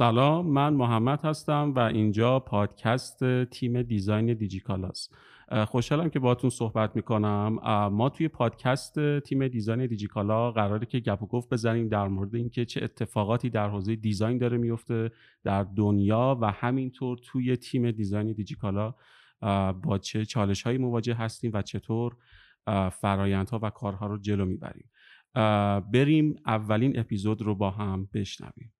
سلام من محمد هستم و اینجا پادکست تیم design دیجیکالاس. خوشحالم که باتون صحبت می‌کنم. ما توی پادکست تیم design دیجیکالا قراره که گپ و گفت بزنیم در مورد اینکه چه اتفاقاتی در حوزه design داره میفته در دنیا و همینطور توی تیم design دیجیکالا با چه چالش هایی مواجه هستیم و چطور فرایندها و کارها رو جلو می‌بریم. بریم اولین اپیزود رو با هم بشنویم.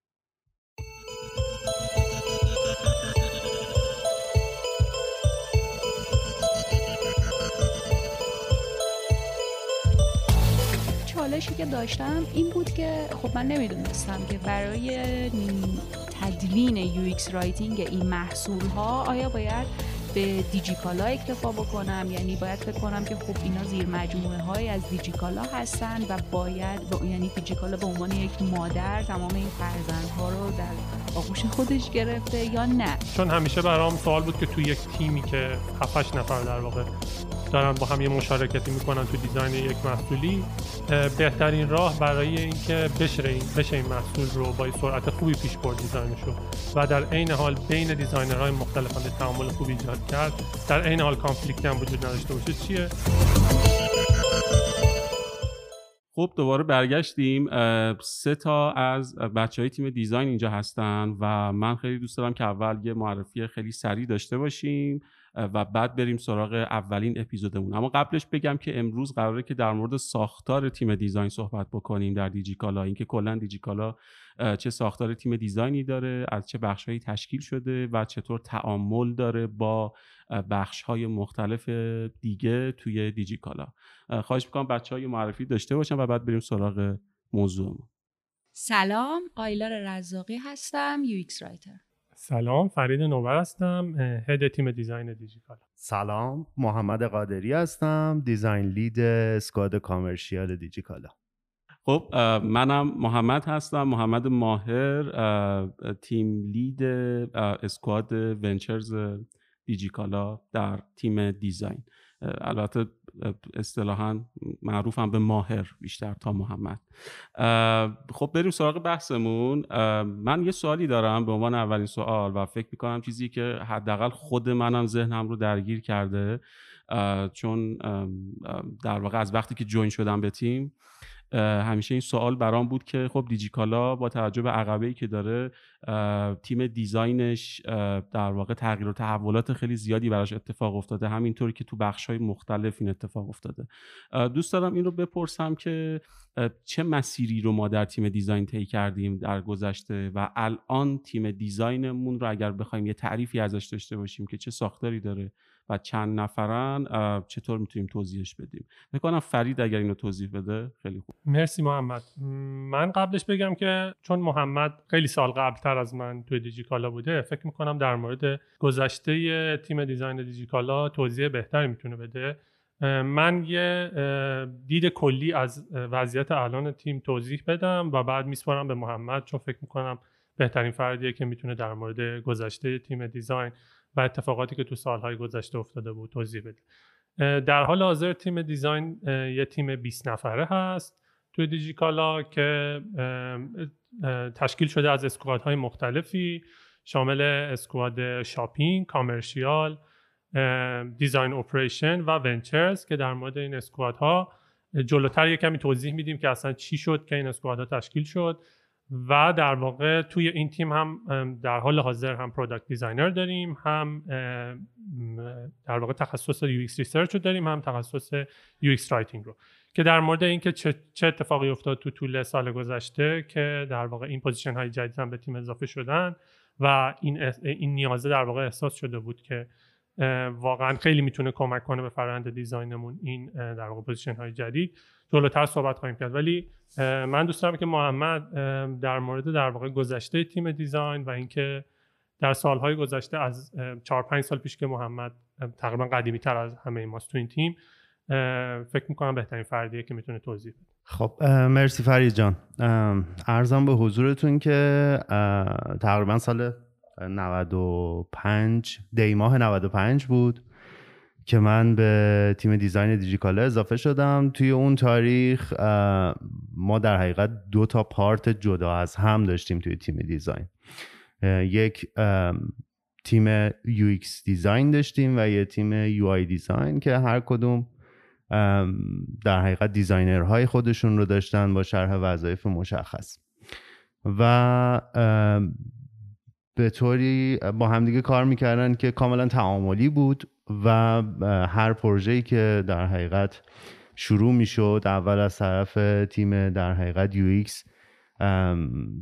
چالشی که داشتم این بود که خب من نمی‌دونستم که برای تدوین UX writing این محصول ها آیا باید به دیجیکالا اکتفا بکنم. یعنی باید فکر کنم که خب اینا زیر مجموعه های از دیجیکالا هستن و باید با یعنی دیجیکالا به عنوان یک مادر تمام این فرزندها رو در آغوش خودش گرفته یا نه؟ چون همیشه برام سوال بود که تو یک تیمی که 7 نفر در واقع دارن با هم یه مشارکتی می‌کنن تو design یک محصولی بهترین راه برای اینکه بشه این بشه این محصول رو با سرعت خوبی پیش برد design شو. و در عین حال بین designer های مختلفم تعامل خوبی ایجاد کرد. در عین حال conflict هم وجود نداشته باشه چیه؟ خب دوباره برگشتیم. سه تا از بچه های تیم دیزاین اینجا هستن و من خیلی دوست دارم که اول یه معرفی خیلی سریع داشته باشیم. و بعد بریم سراغ اولین اپیزودمون. اما قبلش بگم که امروز قراره که در مورد ساختار تیم دیزاین صحبت بکنیم در دیجیکالا. اینکه کلا دیجیکالا چه ساختار تیم دیزاینی داره از چه بخشهایی تشکیل شده و چطور تعامل داره با بخش های مختلف دیگه توی دیجیکالا. خواهش می‌کنم بچه ها یه معرفی داشته باشم و بعد بریم سراغ موضوعمون. سلام آیلار رزاقی هستم UX writer. سلام فرید نوبر هستم head تیم design دیجیکالا سلام محمد قادری هستم design lead squad commercial دیجیکالا خب منم محمد هستم محمد ماهر team lead squad ventures دیجیکالا در تیم دیزاین. البته اصطلاحا معروفم به ماهر بیشتر تا محمد. خب بریم سراغ بحثمون. من یه سوالی دارم به عنوان اولین سوال و فکر می‌کنم چیزی که حداقل خود منم ذهنم رو درگیر کرده چون در واقع از وقتی که جوین شدم به تیم همیشه این سوال برام بود که خب دیجیکالا با توجه به عقبه ای که داره تیم دیزاینش در واقع تغییر و تحولات خیلی زیادی براش اتفاق افتاده. همینطوری که تو بخش های مختلف این اتفاق افتاده. دوست دارم این رو بپرسم که چه مسیری رو ما در تیم دیزاین طی کردیم در گذشته و الان تیم دیزاینمون رو اگر بخوایم یه تعریفی ازش داشته باشیم که چه ساختاری داره و چند نفرن چطور می‌تونیم توضیحش بدیم؟ می‌کنم فرید اگر اینو توضیح بده خیلی خوب. مرسی محمد. من قبلش بگم که چون محمد خیلی سال قبل تر از من توی دیجیکالا بوده فکر می‌کنم در مورد گذشته تیم دیزاین دیجیکالا توضیح بهتری می‌تونه بده. من یه دید کلی از وضعیت الان تیم توضیح بدم و بعد میسپارم به محمد چون فکر می‌کنم بهترین فردیه که می‌تونه در مورد گذشته تیم دیزاین و اتفاقاتی که تو سالهای گذشته افتاده بود توضیح بده. در حال حاضر تیم دیزاین یه تیم 20 نفره هست توی دیجیکالا که تشکیل شده از squad های مختلفی شامل squad shopping، commercial، design operation و ventures که در مورد این squad ها جلوتر یه کمی توضیح میدیم که اصلا چی شد که این squad ها تشکیل شد. و در واقع توی این تیم هم در حال حاضر هم product designer داریم هم در واقع تخصص UX research رو داریم هم تخصص UX writing رو. که در مورد اینکه چه, چه اتفاقی افتاد تو طول سال گذشته که در واقع این position های جدید هم به تیم اضافه شدن و این این نیازه در واقع احساس شده بود که واقعا خیلی می‌تونه کمک کنه به فرآیند design مون این در واقع position های جدید. جلوتر صحبت خواهیم کرد. ولی من دوست دارم که محمد در مورد در واقع گذشته تیم design و اینکه در سالهای گذشته از 4 5 سال پیش که محمد تقریبا قدیمی تر از همه ماست تو این تیم فکر می‌کنم بهترین فردیه که می‌تونه توضیح بده. خب مرسی فرید جان. ارزم به حضورتون که تقریبا سال 95 دی ماه 95 بود. که من به تیم دیزاین دیجیکالا اضافه شدم. توی اون تاریخ ما در حقیقت دو تا پارت جدا از هم داشتیم توی تیم دیزاین. یک تیم UX design داشتیم و یه تیم UI design که هر کدوم در حقیقت designer های خودشون رو داشتن با شرح وظایف مشخص. و به طوری با همدیگه کار می‌کردن که کاملا تعاملی بود. و هر پروژه‌ای که در حقیقت شروع می‌شد اول از طرف تیم در حقیقت UX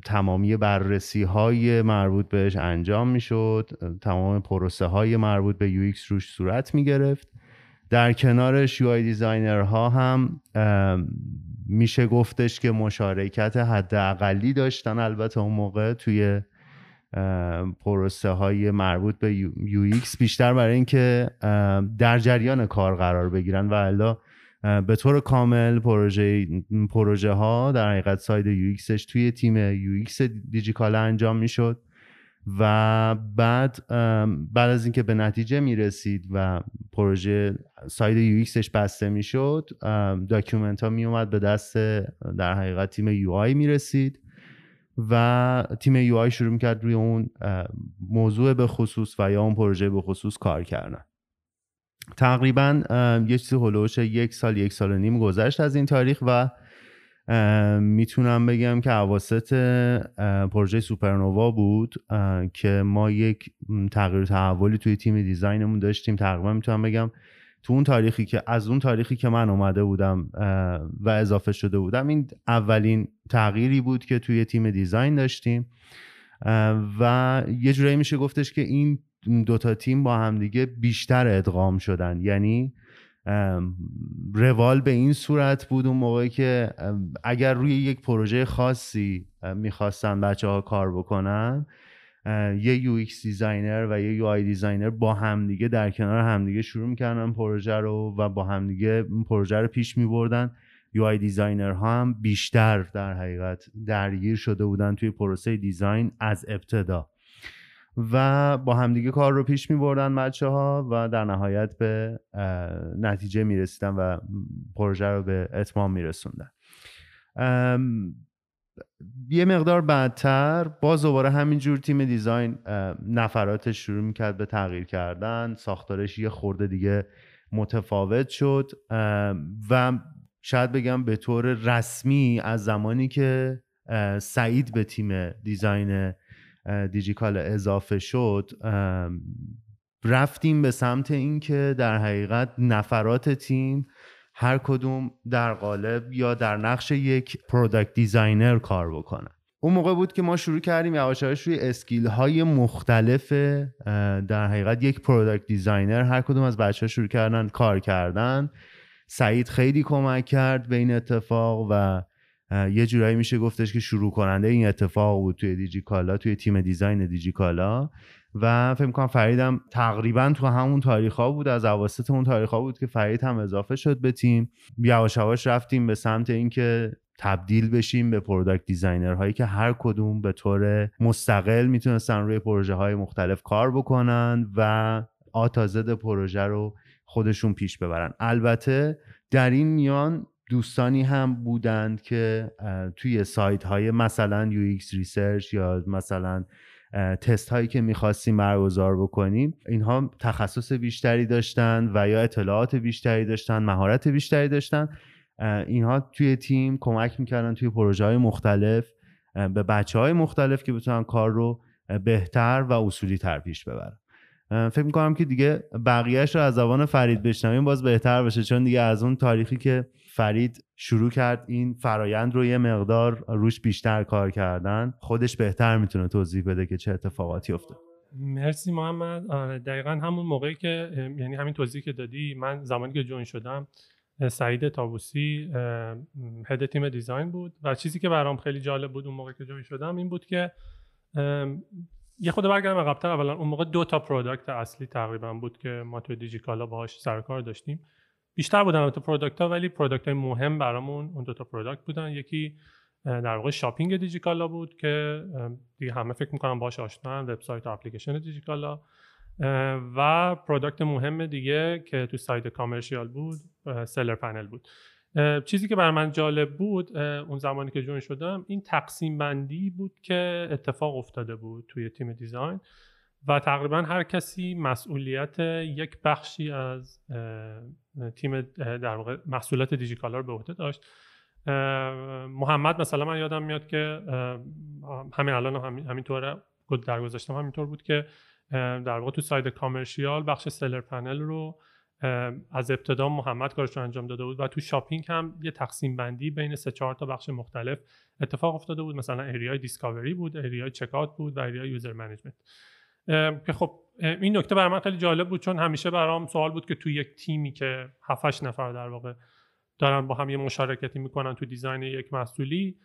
تمامی بررسی های مربوط بهش انجام می‌شد. تمام پروسه های مربوط به UX روش صورت می گرفت در کنارش UI دیزاینر ها هم میشه گفتش که مشارکت حداقلی داشتن. البته اون موقع توی پروسه های مربوط به UX بیشتر برای اینکه در جریان کار قرار بگیرن و الا به طور کامل پروژه پروژه ها در حقیقت side UX توی تیم UX دیجیکالا انجام می‌شد و بعد بعد از اینکه به نتیجه می رسید و پروژه side UX بسته می شد document ها می اومد به دست در حقیقت تیم UI می رسید و تیم UI شروع می کرد روی اون موضوع به خصوص و یا اون پروژه به خصوص کار کردن. تقریبا یه چیزی هلوش یک سال یک سال و نیم گذشت از این تاریخ و می‌تونم بگم که عواسط پروژه سوپرنووا بود که ما یک تغییر تحولی توی تیم دیزاینمون داشتیم. تقریبا می‌تونم بگم تو اون تاریخی که از اون تاریخی که من اومده بودم و اضافه شده بودم این اولین تغییری بود که توی تیم دیزاین داشتیم. و یه جورایی میشه گفتش که این دوتا تیم با همدیگه بیشتر ادغام شدن. یعنی روال به این صورت بود اون موقعی که اگر روی یک پروژه خاصی می‌خواستن بچه ها کار بکنن یه UX designer و یه UI designer با همدیگه در کنار همدیگه شروع می‌کردن پروژه رو و با همدیگه پروژه رو پیش میبردن. UI designer ها هم بیشتر در حقیقت درگیر شده بودن توی پروسه design از ابتدا. و با همدیگه کار رو پیش می بردن ها و در نهایت به نتیجه می رسیدن و پروژه رو به اتمام می رسوندن یه مقدار بعدتر باز دوباره همینجور تیم دیزاین نفراتش شروع می‌کرد به تغییر کردن. ساختارش یه خورده دیگه متفاوت شد. و شاید بگم به طور رسمی از زمانی که سعید به تیم design دیجیکالا اضافه شد رفتیم به سمت اینکه در حقیقت نفرات تیم هر کدوم در قالب یا در نقش یک product designer کار بکنن. اون موقع بود که ما شروع کردیم یواش روی skill های مختلف در حقیقت یک product designer هر کدوم از بچه ها شروع کردن کار کردن. سعید خیلی کمک کرد به این اتفاق و یه جورایی میشه گفتش که شروع کننده این اتفاق بود توی دیجیکالا توی تیم design دیجیکالا و فکر کنم فرید هم تقریبا تو همون تاریخ ها بود از اواسط اون تاریخ ها بود که فرید هم اضافه شد به تیم. یواش یواش رفتیم به سمت اینکه تبدیل بشیم به product designer هایی که هر کدوم به طور مستقل می‌تونستن روی پروژه های مختلف کار بکنن و A to Z پروژه رو خودشون پیش ببرن. البته در این میان دوستانی هم بودند که توی side های مثلا UX research یا مثلا تست هایی که می‌خواستیم برگزار بکنیم اینها تخصص بیشتری داشتن و یا اطلاعات بیشتری داشتن مهارت بیشتری داشتن. اینها توی تیم کمک می‌کردن توی پروژه های مختلف به بچه های مختلف که بتونن کار رو بهتر و اصولی تر پیش ببرن. فکر می‌کنم که دیگه بقیهش رو از زبان فرید بشنویم باز بهتر بشه چون دیگه از اون تاریخی که فرید شروع کرد این فرایند رو یه مقدار روش بیشتر کار کردن. خودش بهتر می‌تونه توضیح بده که چه اتفاقاتی افتاد. مرسی محمد. آره دقیقا همون موقعی که یعنی همین توضیحی که دادی من زمانی که جوین شدم سعید تابوسی هد تیم دیزاین بود. و چیزی که برام خیلی جالب بود اون موقع که جوین شدم این بود که یه خورده برگردم عقب‌تر. اولا اون موقع دو تا product اصلی تقریبا بود که ما توی دیجیکالا باهاش سرکار داشتیم. بیشتر بودن البته product ها ولی product های مهم برامون اون دو تا product بودن. یکی در واقع shopping دیجیکالا بود که دیگه همه فکر می‌کنم باهاش آشنا وبسایت و اپلیکیشن دیجیکالا. و product مهم دیگه که تو side commercial بود seller panel بود. چیزی که برای من جالب بود اون زمانی که join شدم این تقسیم بندی بود که اتفاق افتاده بود توی تیم design. و تقریبا هر کسی مسئولیت یک بخشی از تیم در واقع محصولات دیجیکالاا رو به عهده داشت. محمد مثلا من یادم میاد که همین الان همین همینطوره در گذشته هم همینطور بود که در واقع تو side commercial بخش seller panel رو از ابتدا محمد کارش رو انجام داده بود و تو shopping هم یه تقسیم بندی بین سه چهار تا بخش مختلف اتفاق افتاده بود. مثلا area ی discovery بود area ی checkout بود و area ی user management که خب این نکته برای من خیلی جالب بود چون همیشه برام سوال بود که تو یک تیمی که 7 نفر در واقع دارن با هم یه مشارکتی می‌کنن تو design یک محصولی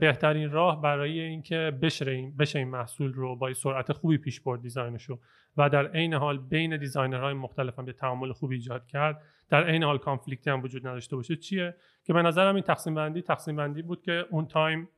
بهترین راه برای اینکه بشه این بشه این محصول رو با سرعت خوبی پیش برد design شو. و در عین حال بین designer های مختلف هم یه تعامل خوبی ایجاد کرد. در عین حال conflict ی هم وجود نداشته باشه چیه؟ که به نظرم این تقسیم بندی تقسیم بندی بود که اون time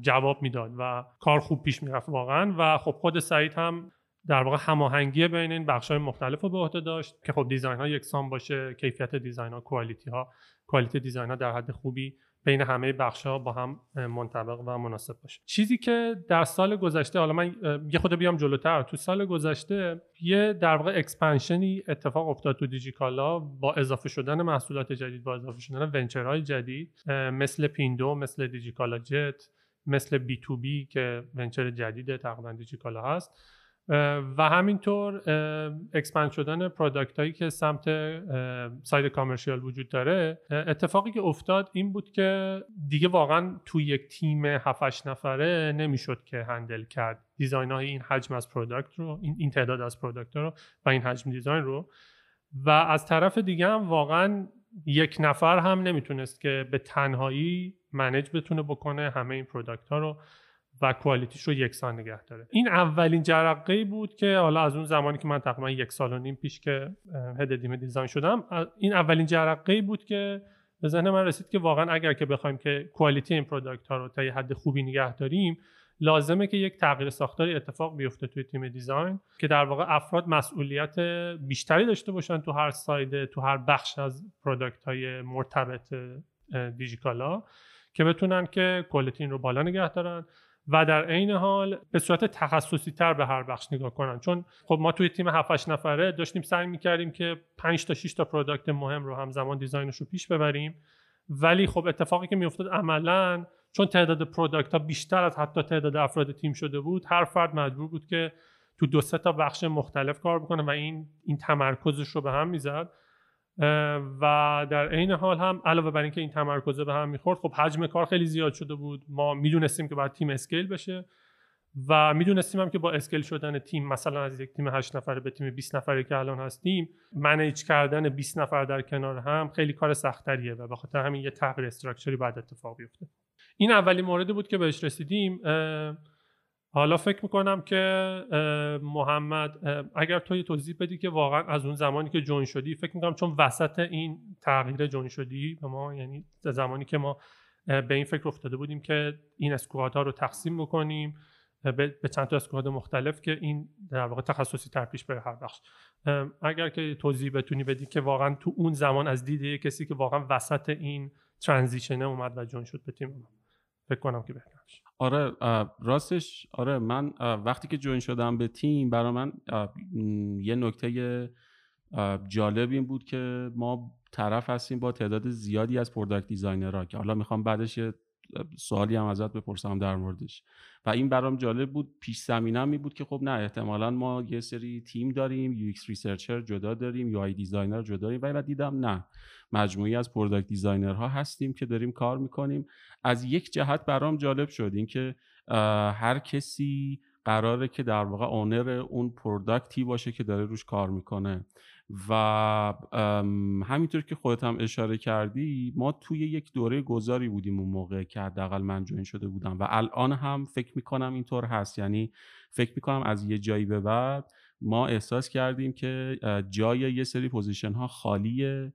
جواب می‌داد و کار خوب پیش می‌رفت واقعا. و خب خود سعید هم در واقع هماهنگی بین این بخش های مختلف رو به عهده داشت که خب design ها یکسان باشه کیفیت design ها quality ها quality design ها در حد خوبی بین همه بخش ها با هم منطبق و مناسب باشه. چیزی که در سال گذشته حالا من یه خورده بیام جلوتر. تو سال گذشته یه در واقع expansion ی اتفاق افتاد تو دیجیکالا با اضافه شدن محصولات جدید با اضافه شدن venture های جدید مثل پیندو مثل دیجیکالا جت مثل B2B که venture جدید تقریبا دیجیکالا هست. و همینطور expand شدن product هایی که سمت side commercial وجود داره. اتفاقی که افتاد این بود که دیگه واقعا تو یک تیم 7 نفره نمی‌شد که handle کرد design های این حجم از product رو این تعداد از product رو و این حجم design رو. و از طرف دیگه هم واقعا یک نفر هم نمی‌تونست که به تنهایی manage بتونه بکنه همه این product ها رو. و quality ش رو یکسان نگه داره. این اولین جرقه بود که حالا از اون زمانی که من تقریبا یک سال و نیم پیش که head تیم design شدم این اولین جرقه بود که به ذهن من رسید که واقعا اگر که بخوایم که quality این product ها رو تا یه حد خوبی نگه داریم لازمه که یک تغییر ساختاری اتفاق بیفته توی تیم design که در واقع افراد مسئولیت بیشتری داشته باشن تو هر side ِ تو هر بخش از product های مرتبط دیجیکالا که بتونن که quality رو بالا نگه دارن. و در عین حال به صورت تخصصی تر به هر بخش نگاه کنن. چون خب ما توی تیم 7 نفره داشتیم سعی می‌کردیم که 5 تا 6 تا product مهم رو همزمان design ش رو پیش ببریم. ولی خب اتفاقی که میافتاد عملا چون تعداد product ها بیشتر از حتی تعداد افراد تیم شده بود هر فرد مجبور بود که تو دو سه تا بخش مختلف کار بکنه و این این تمرکزش رو به هم می‌زد. و در عین حال هم علاوه بر اینکه این تمرکزه به هم می‌خورد خب حجم کار خیلی زیاد شده بود. ما می‌دونستیم که باید تیم اسکیل بشه و می‌دونستیم هم که با اسکیل شدن تیم مثلا از یک تیم 8 نفره به تیم 20 نفره که الان هستیم منیج کردن 20 نفر در کنار هم خیلی کار سختریه و به خاطر همین یه تغییر استراکچری بعد اتفاق بیفته. این اولین موردی بود که بهش رسیدیم. حالا فکر می‌کنم که محمد اگر تو یه توضیح بدی که واقعا از اون زمانی که جوین شدی فکر می‌کنم چون وسط این تغییر جوین شدی به ما یعنی زمانی که ما به این فکر افتاده بودیم که این اسکوادها رو تقسیم بکنیم به چند تا اسکواد مختلف که این در واقع تخصصی تر پیش بره هر بخش. اگر که توضیح بتونی بدی که واقعا تو اون زمان از دیده کسی که واقعا وسط این ترانزیشنه اومد و جوین شد به تیم فکر کنم که بهتر آره راستش آره من وقتی که join شدم به تیم برای من یه نکته جالب این بود که ما طرف هستیم با تعداد زیادی از product designer ها که حالا می‌خوام بعدش یه سوالی هم ازت بپرسم در موردش. و این برام جالب بود پیش زمینم این بود که خب نه احتمالا ما یه سری تیم داریم UX researcher جدا داریم UI designer جدا داریم. و بعد دیدم نه مجموعی از product designer ها هستیم که داریم کار می‌کنیم. از یک جهت برام جالب شد اینکه هر کسی قراره که در واقع owner اون product ی باشه که داره روش کار می‌کنه. و همینطور که خودت هم اشاره کردی ما توی یک دوره گذاری بودیم اون موقع که حداقل من join شده بودم و الان هم فکر می‌کنم اینطور هست. یعنی فکر می‌کنم از یه جایی به بعد ما احساس کردیم که جای یه سری position ها خالیه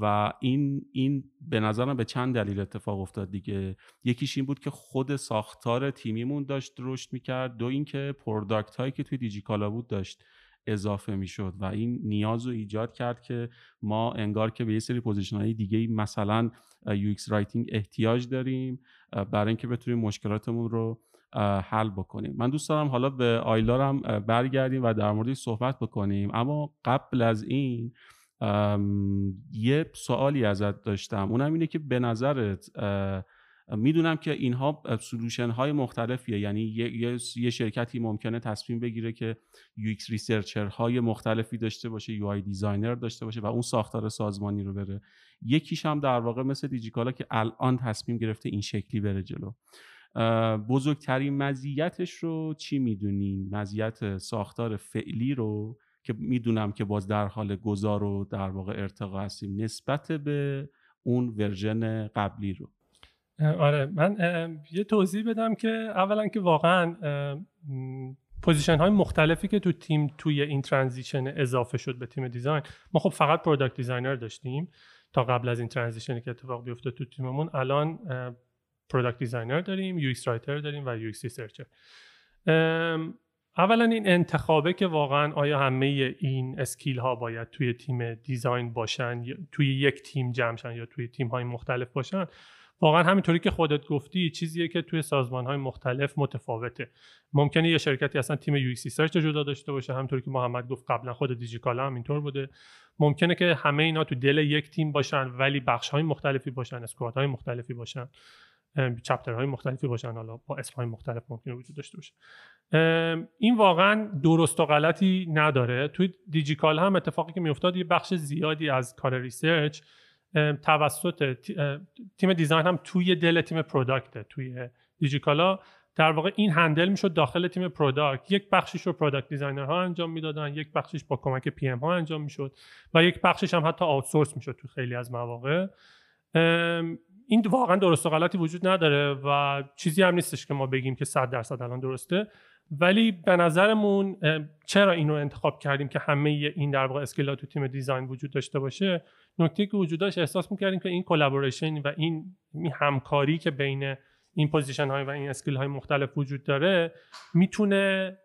و این این به نظرم به چند دلیل اتفاق افتاد دیگه. یکیش این بود که خود ساختار تیمیمون داشت رشد می‌کرد. دو اینکه product هایی که توی دیجیکالا بود داشت. اضافه می‌شد و این نیاز رو ایجاد کرد که ما انگار که به یه سری position های دیگه مثلا UX writing احتیاج داریم برای اینکه بتونیم مشکلاتمون رو حل بکنیم. من دوست دارم حالا به آیلار هم برگردیم و در موردش صحبت بکنیم. اما قبل از این یه سوالی ازت داشتم. اونم اینه که به نظرت می‌دونم که اینها solution های مختلفیه. یعنی یه،, شرکتی ممکنه تصمیم بگیره که UX researcher های مختلفی داشته باشه UI designer داشته باشه و اون ساختار سازمانی رو بره. یکیش هم در واقع مثل دیجیکالا که الان تصمیم گرفته این شکلی بره جلو. بزرگترین مزیتش رو چی می‌دونین مزیت ساختار فعلی رو که می‌دونم که باز در حال گذار و در واقع ارتقا هستیم نسبت به اون version قبلی رو. آره من یه توضیح بدم که اولا که واقعا position های مختلفی که تو تیم توی این transition اضافه شد به تیم design ما خب فقط product designer داشتیم تا قبل از این transition ی که اتفاق بیفته تو تیممون. الان product designer داریم UX writer داریم و UX researcher اولا این انتخابه که واقعا آیا همه این skill ها باید توی تیم design باشن توی یک تیم جمع یا توی تیم های مختلف باشن واقعا همینطوری که خودت گفتی چیزیه که توی سازمان های مختلف متفاوته. ممکنه یه شرکتی اصلا تیم UX research جدا داشته باشه همینطوری که محمد گفت قبلا خود دیجیکالا هم اینطور بوده. ممکنه که همه اینا تو دل یک تیم باشن ولی بخش های مختلفی باشن squad های مختلفی باشن chapter های مختلفی باشن حالا با اسم های مختلف ممکنه وجود داشته باشه. این واقعا درست و غلطی نداره. توی دیجیکالا هم اتفاقی که میافتاد یه بخش زیادی از کار research توسط تیم design هم توی دل تیم product توی دیجیکالا. در واقع این handle می‌شد داخل تیم product یک بخشش رو product designer ها انجام می‌دادن یک بخشش با کمک PM ها انجام می‌شد و یک بخشش هم حتی outsource می‌شد تو خیلی از مواقع. این واقعا درست و غلطی وجود نداره و چیزی هم نیستش که ما بگیم که 100 درصد الان درسته. ولی به نظرمون چرا اینو انتخاب کردیم که همه این در واقع skill ها تو تیم design وجود داشته باشه؟ نکته که وجود داشت احساس می‌کردیم که این collaboration و این همکاری که بین این position های و این skill های مختلف وجود داره می‌تونه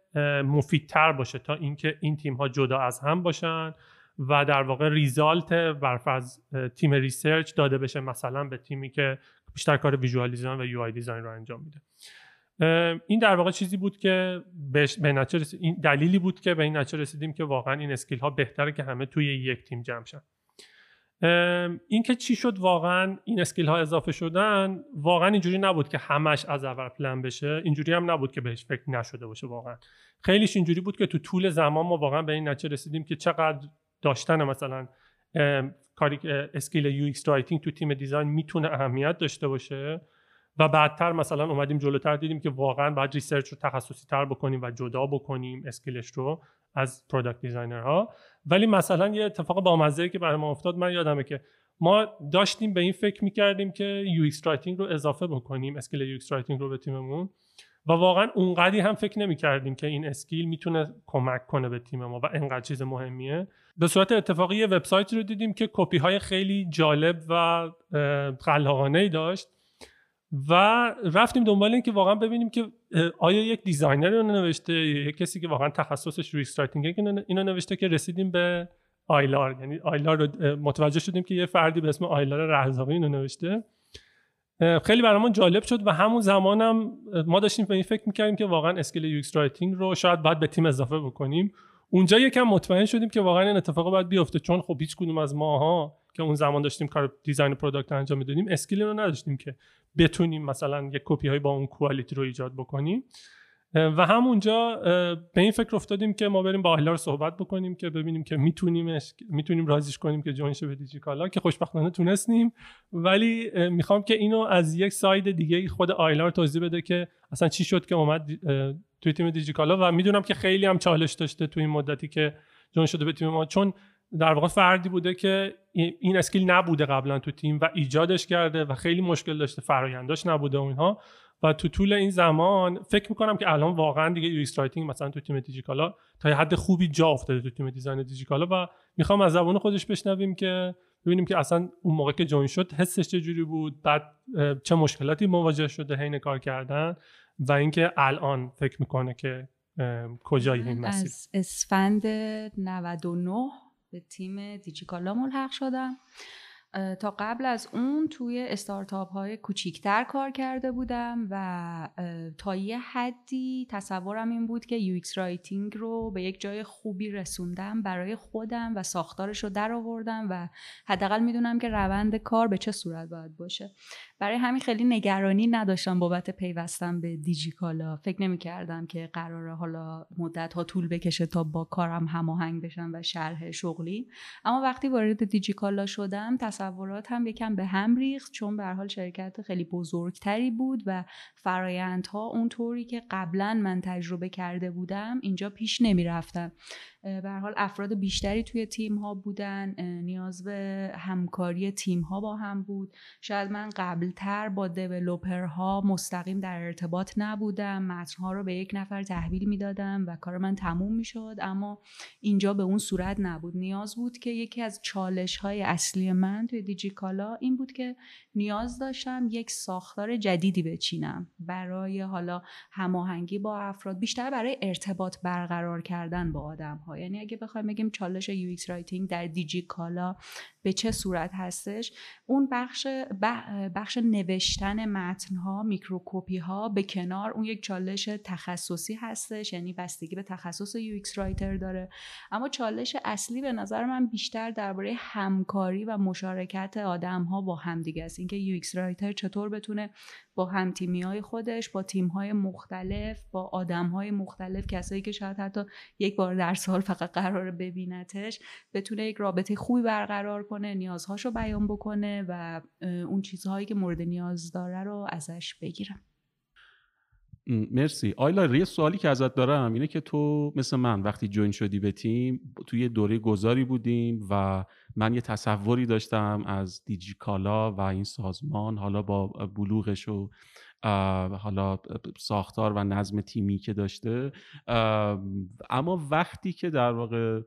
مفیدتر باشه تا اینکه این تیم ها جدا از هم باشن و در واقع result صرفا از تیم research داده بشه مثلا به تیمی که بیشتر کار visual design و UI design رو انجام میده. این در واقع چیزی بود که به این دلیلی بود که به این نتیجه رسیدیم که واقعا این skill ها بهتره که همه توی یک تیم جمع شن. اینکه چی شد واقعا این skill ها اضافه شدن واقعا اینجوری نبود که همش از اول پلن بشه. اینجوری هم نبود که بهش فکر نشده باشه واقعا. خیلیش اینجوری بود که تو طول زمان ما واقعا به این نتیجه رسیدیم که چقدر داشتن مثلا کاری skill UX writing تو تیم design می‌تونه اهمیت داشته باشه. و بعدتر مثلا اومدیم جلوتر دیدیم که واقعا باید research رو تخصصی تر بکنیم و جدا بکنیم skill ش رو از product designer ها ولی مثلا یه اتفاق بامزه که برای ما افتاد من یادمه که ما داشتیم به این فکر می‌کردیم که UX writing رو اضافه بکنیم skill UX writing رو به تیممون. و واقعا اونقدی هم فکر نمی کردیم که این skill می‌تونه کمک کنه به تیم ما و انقدر چیز مهمیه. به صورت اتفاقی وبسایت رو دیدیم که کپی های خیلی جالب و خلاقانه ای داشت. و رفتیم دنبال این که واقعا ببینیم که آیا یک designer اینو نوشته یک کسی که واقعا تخصصش UX writing اینو نوشته که رسیدیم به آیلار. یعنی آیلار رو متوجه شدیم که یه فردی به اسم آیلار رزاقی اینو نوشته. خیلی برامون جالب شد و همون زمانم ما داشتیم به این فکر می‌کردیم که واقعا skill UX writing رو شاید باید به تیم اضافه بکنیم. اونجا یکم مطمئن شدیم که واقعا این اتفاق باید بیفته چون خب هیچ کدوم از ماها که اون زمان داشتیم کار design product انجام می‌دادیم skill رو نداشتیم که بتونیم مثلا یک کپی های با اون quality رو ایجاد بکنیم. و همونجا به این فکر افتادیم که ما بریم با رو صحبت بکنیم که ببینیم که می‌تونیم می‌تونیم رازیش کنیم که join شه به دیجیکالا که خوشبختانه تونستیم. ولی می‌خوام که اینو از یک side دیگه خود آیلار توضیح بده که اصلا چی شد که اومد توی تیم دیجیکالا. و می‌دونم که خیلی هم چالش داشته توی این مدتی که join شده به تیم ما. چون در واقع فردی بوده که این skill نبوده قبلا تو تیم و ایجادش کرده و خیلی مشکل داشته فراینداش نبوده و اینها. و تو طول این زمان فکر می‌کنم که الان واقعا دیگه UX writing مثلا تو تیم دیجیکالا تا یه حد خوبی جا افتاده تو تیم design دیجیکالا و می‌خوام از زبان خودش بشنویم که ببینیم که اصلا اون موقع که join شد حسش چه بود بعد چه مشکلاتی مواجه شده حین کار کردن و اینکه الان فکر می‌کنه که کجای این مسیر؟ از اسفند 99 به تیم دیجیکالا ملحق شدم. تا قبل از اون توی استارتاپ های کوچیکتر کار کرده بودم و تا یه حدی تصورم این بود که UX writing رو به یک جای خوبی رسوندم برای خودم و ساختارش رو در آوردم و حداقل می‌دونم که روند کار به چه صورت باید باشه. برای همین خیلی نگرانی نداشتم بابت پیوستم به دیجیکالا. فکر نمی کردم که قراره حالا مدت ها طول بکشه تا با کارم هماهنگ بشم و شرح شغلی. اما وقتی وارد دیجیکالا شدم تصورات هم یکم به هم ریخت چون به حال شرکت خیلی بزرگتری بود و فرایندها اونطوری که قبلا من تجربه کرده بودم اینجا پیش نمی رفتم به حال افراد بیشتری توی تیم ها بودن نیاز به همکاری تیم ها با هم بود. شاید من قبلتر با دیولوپر ها مستقیم در ارتباط نبودم. متن ها رو به یک نفر تحویل می‌دادم و کار من تموم می‌شد اما اینجا به اون صورت نبود. نیاز بود که یکی از چالش های اصلی من توی دیجیکالا این بود که نیاز داشتم یک ساختار جدیدی بچینم. برای حالا هماهنگی با افراد بیشتر برای ارتباط برقرار کردن با آدم ها یعنی اگه بخوایم بگیم چالش UX writing در دیجی کالا به چه صورت هستش اون بخش بخش نوشتن متن ها microcopy ها به کنار اون یک چالش تخصصی هستش یعنی بستگی به تخصص UX writer داره. اما چالش اصلی به نظر من بیشتر درباره همکاری و مشارکت آدم ها با همدیگه است. اینکه UX writer چطور بتونه با هم تیمی های خودش با تیم های مختلف با آدم های مختلف کسایی که شاید حتی یک بار در سال فقط قرار ببینتش بتونه یک رابطه خوبی برقرار کنه نیازهاشو بیان بکنه و اون چیزهایی که مورد نیاز داره رو ازش بگیرم مرسی. آیلا یه سوالی که ازت دارم اینه که تو مثل من وقتی جوین شدی به تیم توی دوره گذاری بودیم و من یه تصوری داشتم از دیجیکالا و این سازمان حالا با بلوغش و حالا ساختار و نظم تیمی که داشته. اما وقتی که در واقع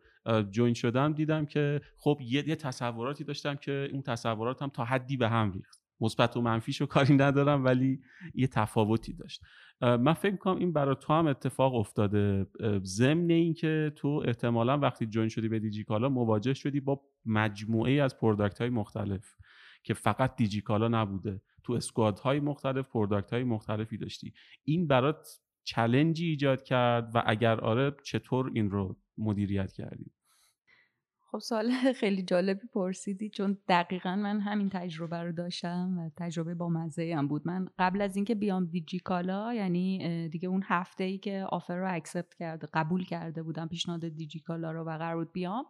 join شدم دیدم که خب یه, یه تصوراتی داشتم که اون تصوراتم تا حدی به هم ریخت. مثبت و منفیشو کاری ندارم ولی یه تفاوتی داشت. من فکر می‌کنم این برای تو هم اتفاق افتاده. ضمن اینکه تو احتمالا وقتی join شدی به دیجیکالا مواجه شدی با مجموعه از product های مختلف که فقط دیجیکالا نبوده. تو squad های مختلف product های مختلفی داشتی. این برات challenge ی ایجاد کرد و اگر آره چطور این رو مدیریت کردی؟ خب سوال خیلی جالبی پرسیدی چون دقیقا من همین تجربه رو داشتم و تجربه با مزه هم بود. من قبل از اینکه بیام دیجیکالا یعنی دیگه اون هفته ای که offer رو accept کرده قبول کرده بودم پیشنهاد دیجیکالا رو و قرار بود بیام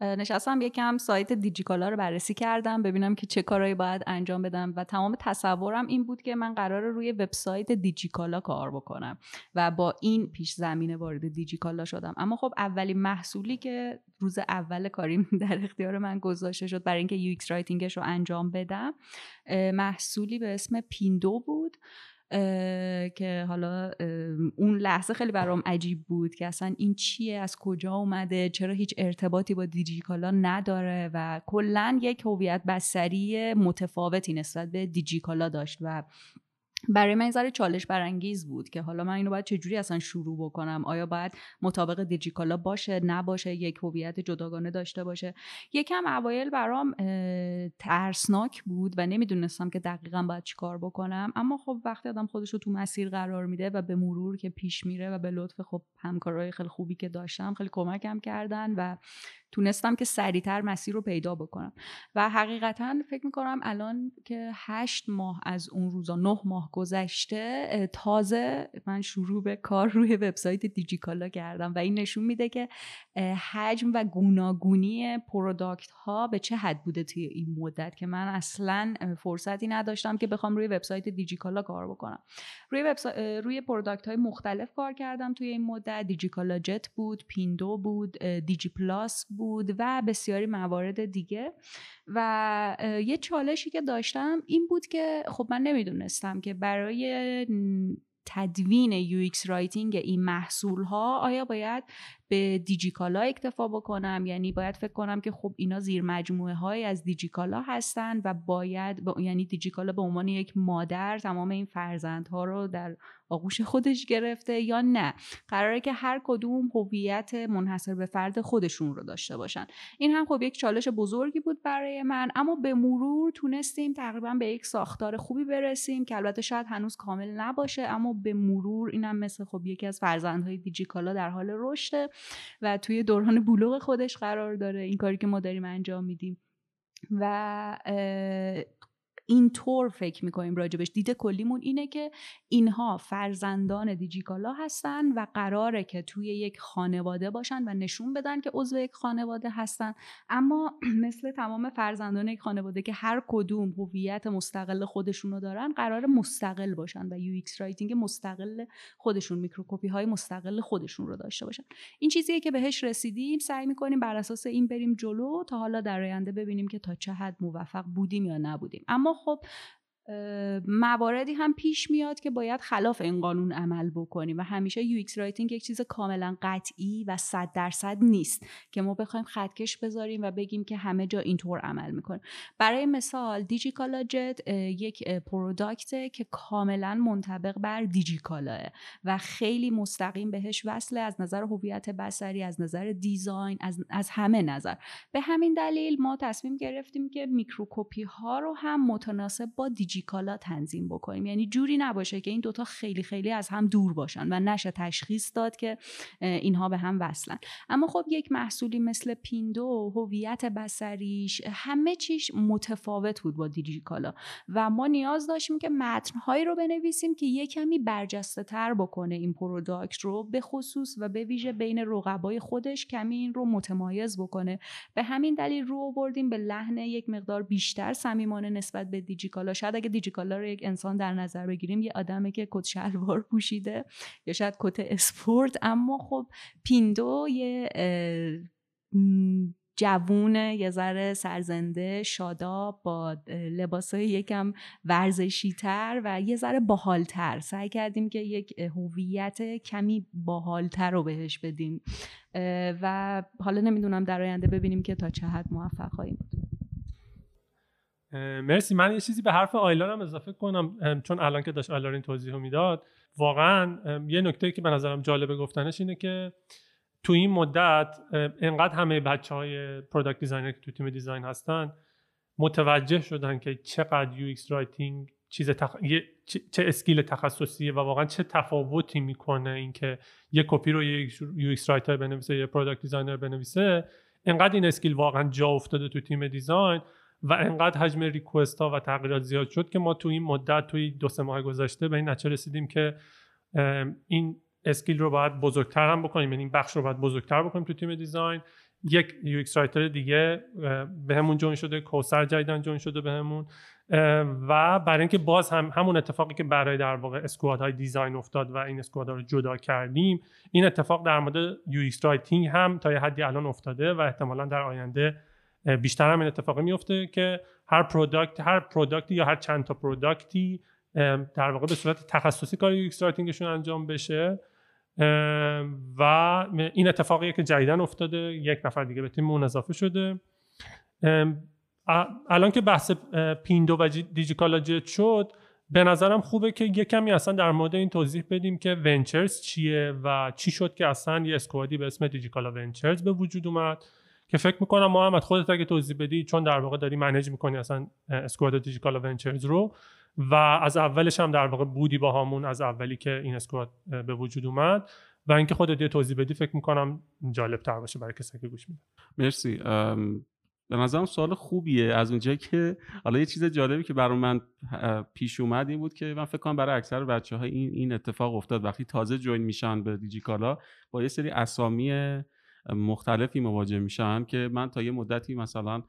نشستم یکم سایت دیجیکالا رو بررسی کردم ببینم که چه کارهایی باید انجام بدم و تمام تصورم این بود که من قرار روی وبسایت دیجیکالا کار بکنم و با این پیش زمینه وارد دیجیکالا شدم. اما خب اولین محصولی که روز اول کاریم در اختیار من گذاشته شد برای اینکه UX writing ش رو انجام بدم محصولی به اسم پیندو بود. که حالا اون لحظه خیلی برام عجیب بود که اصلا این چیه از کجا اومده چرا هیچ ارتباطی با دیجیکالا نداره و کلا یک هویت بصری متفاوتی نسبت به دیجیکالا داشت و برای من ذره چالش برانگیز بود که حالا من اینو باید چجوری اصلا شروع بکنم؟ آیا باید مطابق دیجیکالا باشه؟ نباشه؟ یک هویت جداگانه داشته باشه؟ یکم اوایل برام ترسناک بود و نمی‌دونستم که دقیقا باید چیکار بکنم. اما خب وقتی آدم خودش رو تو مسیر قرار میده و به مرور که پیش میره و به لطف خب همکارای خیلی خوبی که داشتم خیلی کمکم کردن و تونستم که سریعتر مسیر رو پیدا بکنم. و حقیقتا فکر می‌کنم الان که هشت ماه از اون روزا نه ماه گذشته تازه من شروع به کار روی وبسایت دیجیکالا کردم. و این نشون میده که حجم و گوناگونی product ها به چه حد بوده توی این مدت که من اصلا فرصتی نداشتم که بخوام روی وبسایت دیجیکالا کار بکنم. روی وبسایت روی product های مختلف کار کردم توی این مدت. دیجیکالا جت بود پیندو بود دیجی پلاس بود و بسیاری موارد دیگه. و یه چالشی که داشتم این بود که خب من نمی‌دونستم که برای تدوین UX writing این محصول ها آیا باید به دیجیکالا اکتفا بکنم. یعنی باید فکر کنم که خب اینا زیر مجموعه های از دیجیکالا هستن و باید یعنی دیجیکالا به عنوان یک مادر تمام این فرزندها رو در آغوش خودش گرفته یا نه. قراره که هر کدوم هویت منحصر به فرد خودشون رو داشته باشن. این هم خب یک چالش بزرگی بود برای من. اما به مرور تونستیم تقریبا به یک ساختار خوبی برسیم که البته شاید هنوز کامل نباشه اما به مرور اینم مثل خب یکی از فرزندهای دیجیکالا در حال رشده و توی دوران بلوغ خودش قرار داره این کاری که ما داریم انجام میدیم. و اینطور فکر می‌کنیم راجبش. دید کلیمون اینه که اینها فرزندان دیجیکالا هستن و قراره که توی یک خانواده باشن و نشون بدن که عضو یک خانواده هستن. اما مثل تمام فرزندان یک خانواده که هر کدوم هویت مستقل خودشون رو دارن قرار مستقل باشن و UX writing مستقل خودشون microcopy های مستقل خودشون رو داشته باشن. این چیزیه که بهش رسیدیم. سعی می‌کنیم بر اساس این بریم جلو تا حالا در آینده ببینیم که تا چه حد موفق بودیم یا نبودیم. اما خب مواردی هم پیش میاد که باید خلاف این قانون عمل بکنیم و همیشه UX writing یک چیز کاملا قطعی و صد درصد نیست که ما بخوایم خطکش بذاریم و بگیم که همه جا اینطور عمل می‌کنیم برای مثال دیجیکالا جت یک product ـه که کاملا منطبق بر دیجیکالاه و خیلی مستقیم بهش وصله از نظر هویت بصری از نظر دیزاین از, از همه نظر. به همین دلیل ما تصمیم گرفتیم که microcopy ها رو هم متناسب با دیجی دیجیکالا تنظیم بکنیم. یعنی جوری نباشه که این دوتا خیلی خیلی از هم دور باشن و نشه تشخیص داد که اینها به هم وصلن. اما خب یک محصولی مثل پیندو هویت بسریش همه چیش متفاوت بود با دیجیکالا و ما نیاز داشتیم که متنهایی رو بنویسیم که یک کمی برجسته تر بکنه این product رو به خصوص و به ویژه بین رقبای خودش کمی این رو متمایز بکنه. به همین دلیل رو آوردیم به لحن یک مقدار بیشتر صمیمانه نسبت به دیجیکالا. شاید اگه دیجیکالا رو یک انسان در نظر بگیریم یه آدمه که کت شلوار پوشیده یا شاید کت اسپورت اما خب پیندو یه جوون یه ذره سرزنده شادا با لباسای یکم ورزشی تر و یه ذره باحالتر. سعی کردیم که یک هویت کمی باحالتر رو بهش بدیم. و حالا نمی‌دونم در آینده ببینیم که تا چه حد موفق خواهیم بود. مرسی. من یه چیزی به حرف آیلار هم اضافه کنم. چون الان که داشت آیلار این توضیح رو می‌داد واقعا یه نکته که به نظرم جالبه گفتنش اینه که تو این مدت انقدر همه بچه های product designer که تو تیم دیزاین هستن متوجه شدن که چقدر UX writing چیز تخ... چه skill تخصصیه و واقعا چه تفاوتی می‌کنه اینکه یه کپی رو یه UX writer بنویسه یه product designer بنویسه. انقدر این skill واقعا جا افتاده تو تیم دیزاین و انقدر حجم request ها و تغییرات زیاد شد که ما تو این مدت توی دو سه ماه گذشته به این نتیجه رسیدیم که این skill رو باید بزرگتر هم بکنیم. یعنی این بخش رو باید بزرگتر بکنیم تو تیم دیزاین. یک UX writer دیگه بهمون join شده کوسر جدیدن join شده بهمون. و برای اینکه باز هم همون اتفاقی که برای در واقع squad های design افتاد و این squad رو جدا کردیم این اتفاق در مورد UX writing هم تا حدی الان افتاده و احتمالا در آینده بیشتر هم این اتفاق میفته که هر product هر product ی یا هر چند تا product ی در واقع به صورت تخصصی کار UX انجام بشه. و این اتفاقیه که جدیدن افتاده. یک نفر دیگه به تیممون اضافه شده. الان که بحث پیندو و دیجیکالا جت شد به نظرم خوبه که یه کمی اصلا در مورد این توضیح بدیم که ventures چیه و چی شد که اصلا یه squad ی به اسم دیجیکالا ventures به وجود اومد. که فکر می‌کنم محمد خودت اگه توضیح بدی چون در واقع داری manage می‌کنی اصلا squad دیجیکالا ventures رو و از اولش هم در واقع بودی با همون از اولی که این اسکواد به وجود اومد و اینکه خودت یه توضیح بدی فکر می‌کنم جالب تر باشه برای کسی که گوش میده مرسی. به نظرم سوال خوبیه. از اونجایی که حالا یه چیز جالبی که برای من پیش اومد این بود که من فکر کنم برای اکثر بچه این این اتفاق افتاد. وقتی تازه جوین میشن به دیجیکالا با یه سری اسامی مختلفی مواجه میشن که من تا یه مدتی مثلا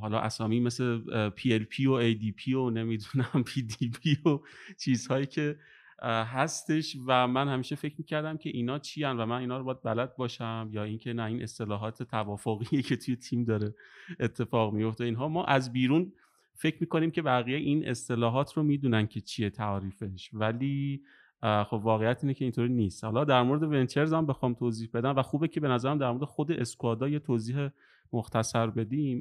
حالا اسامی مثل PLP و ADP و نمی‌دونم PDP و چیزهایی که هستش و من همیشه فکر می‌کردم که اینا چی هن و من اینا رو باید بلد باشم یا اینکه نه این اصطلاحات توافقی که توی تیم داره اتفاق میفته اینها ما از بیرون فکر می‌کنیم که بقیه این اصطلاحات رو می‌دونن که چیه تعریفش. ولی خب واقعیت اینه که اینطوری نیست. حالا در مورد ونچرز هم بخوام توضیح بدم و خوبه که به نظرم در مورد خود اسکوادا یه توضیح مختصر بدیم.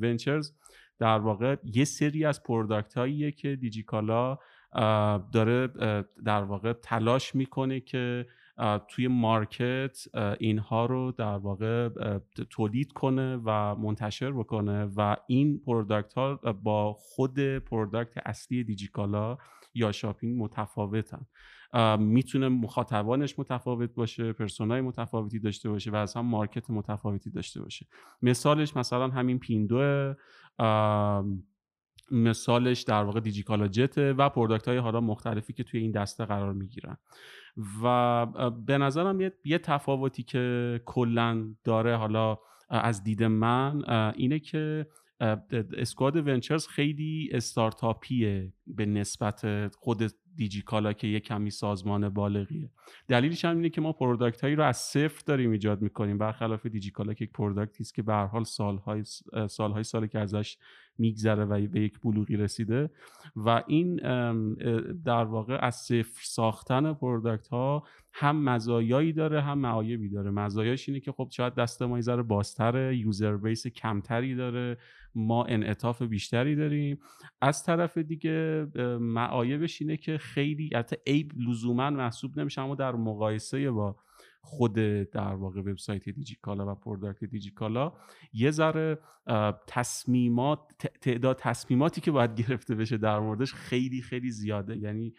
ventures در واقع یه سری از product هاییه که دیجیکالا داره در واقع تلاش می‌کنه که توی market اینها رو در واقع تولید کنه و منتشر بکنه و این product ها با خود product اصلی دیجیکالا یا shopping متفاوتن. می‌تونه مخاطبانش متفاوت باشه persona ی متفاوتی داشته باشه و هم market متفاوتی داشته باشه. مثالش مثلا همین پیندو مثالش در واقع دیجیکالا جته و product های حالا مختلفی که توی این دسته قرار می‌گیرن. و به نظرم یه, یه تفاوتی که کلا داره حالا از دید من اینه که squad ventures خیلی استارتاپیه به نسبت خود دیجیکالا که یه کمی سازمان بالغیه. دلیلش هم اینه که ما product هایی رو از صفر داریم ایجاد می‌کنیم. برخلاف دیجیکالا که یک product ی است که به هر حال سالهای سالهای سالی که ازش میگذره و به یک بلوغی رسیده. و این در واقع از صفر ساختن product ها هم مزایایی داره هم معایبی داره. مزایاش اینه که خب شاید دست ما ذره بازتره user base کمتری داره ما انعطاف بیشتری داریم. از طرف دیگه معایبش اینه که خیلی حتی عیب لزوما محسوب نمیشه اما در مقایسه با خود در واقع وبسایت دیجیکالا و product دیجیکالا یه ذره تصمیمات تعداد تصمیماتی که باید گرفته بشه در موردش خیلی خیلی زیاده. یعنی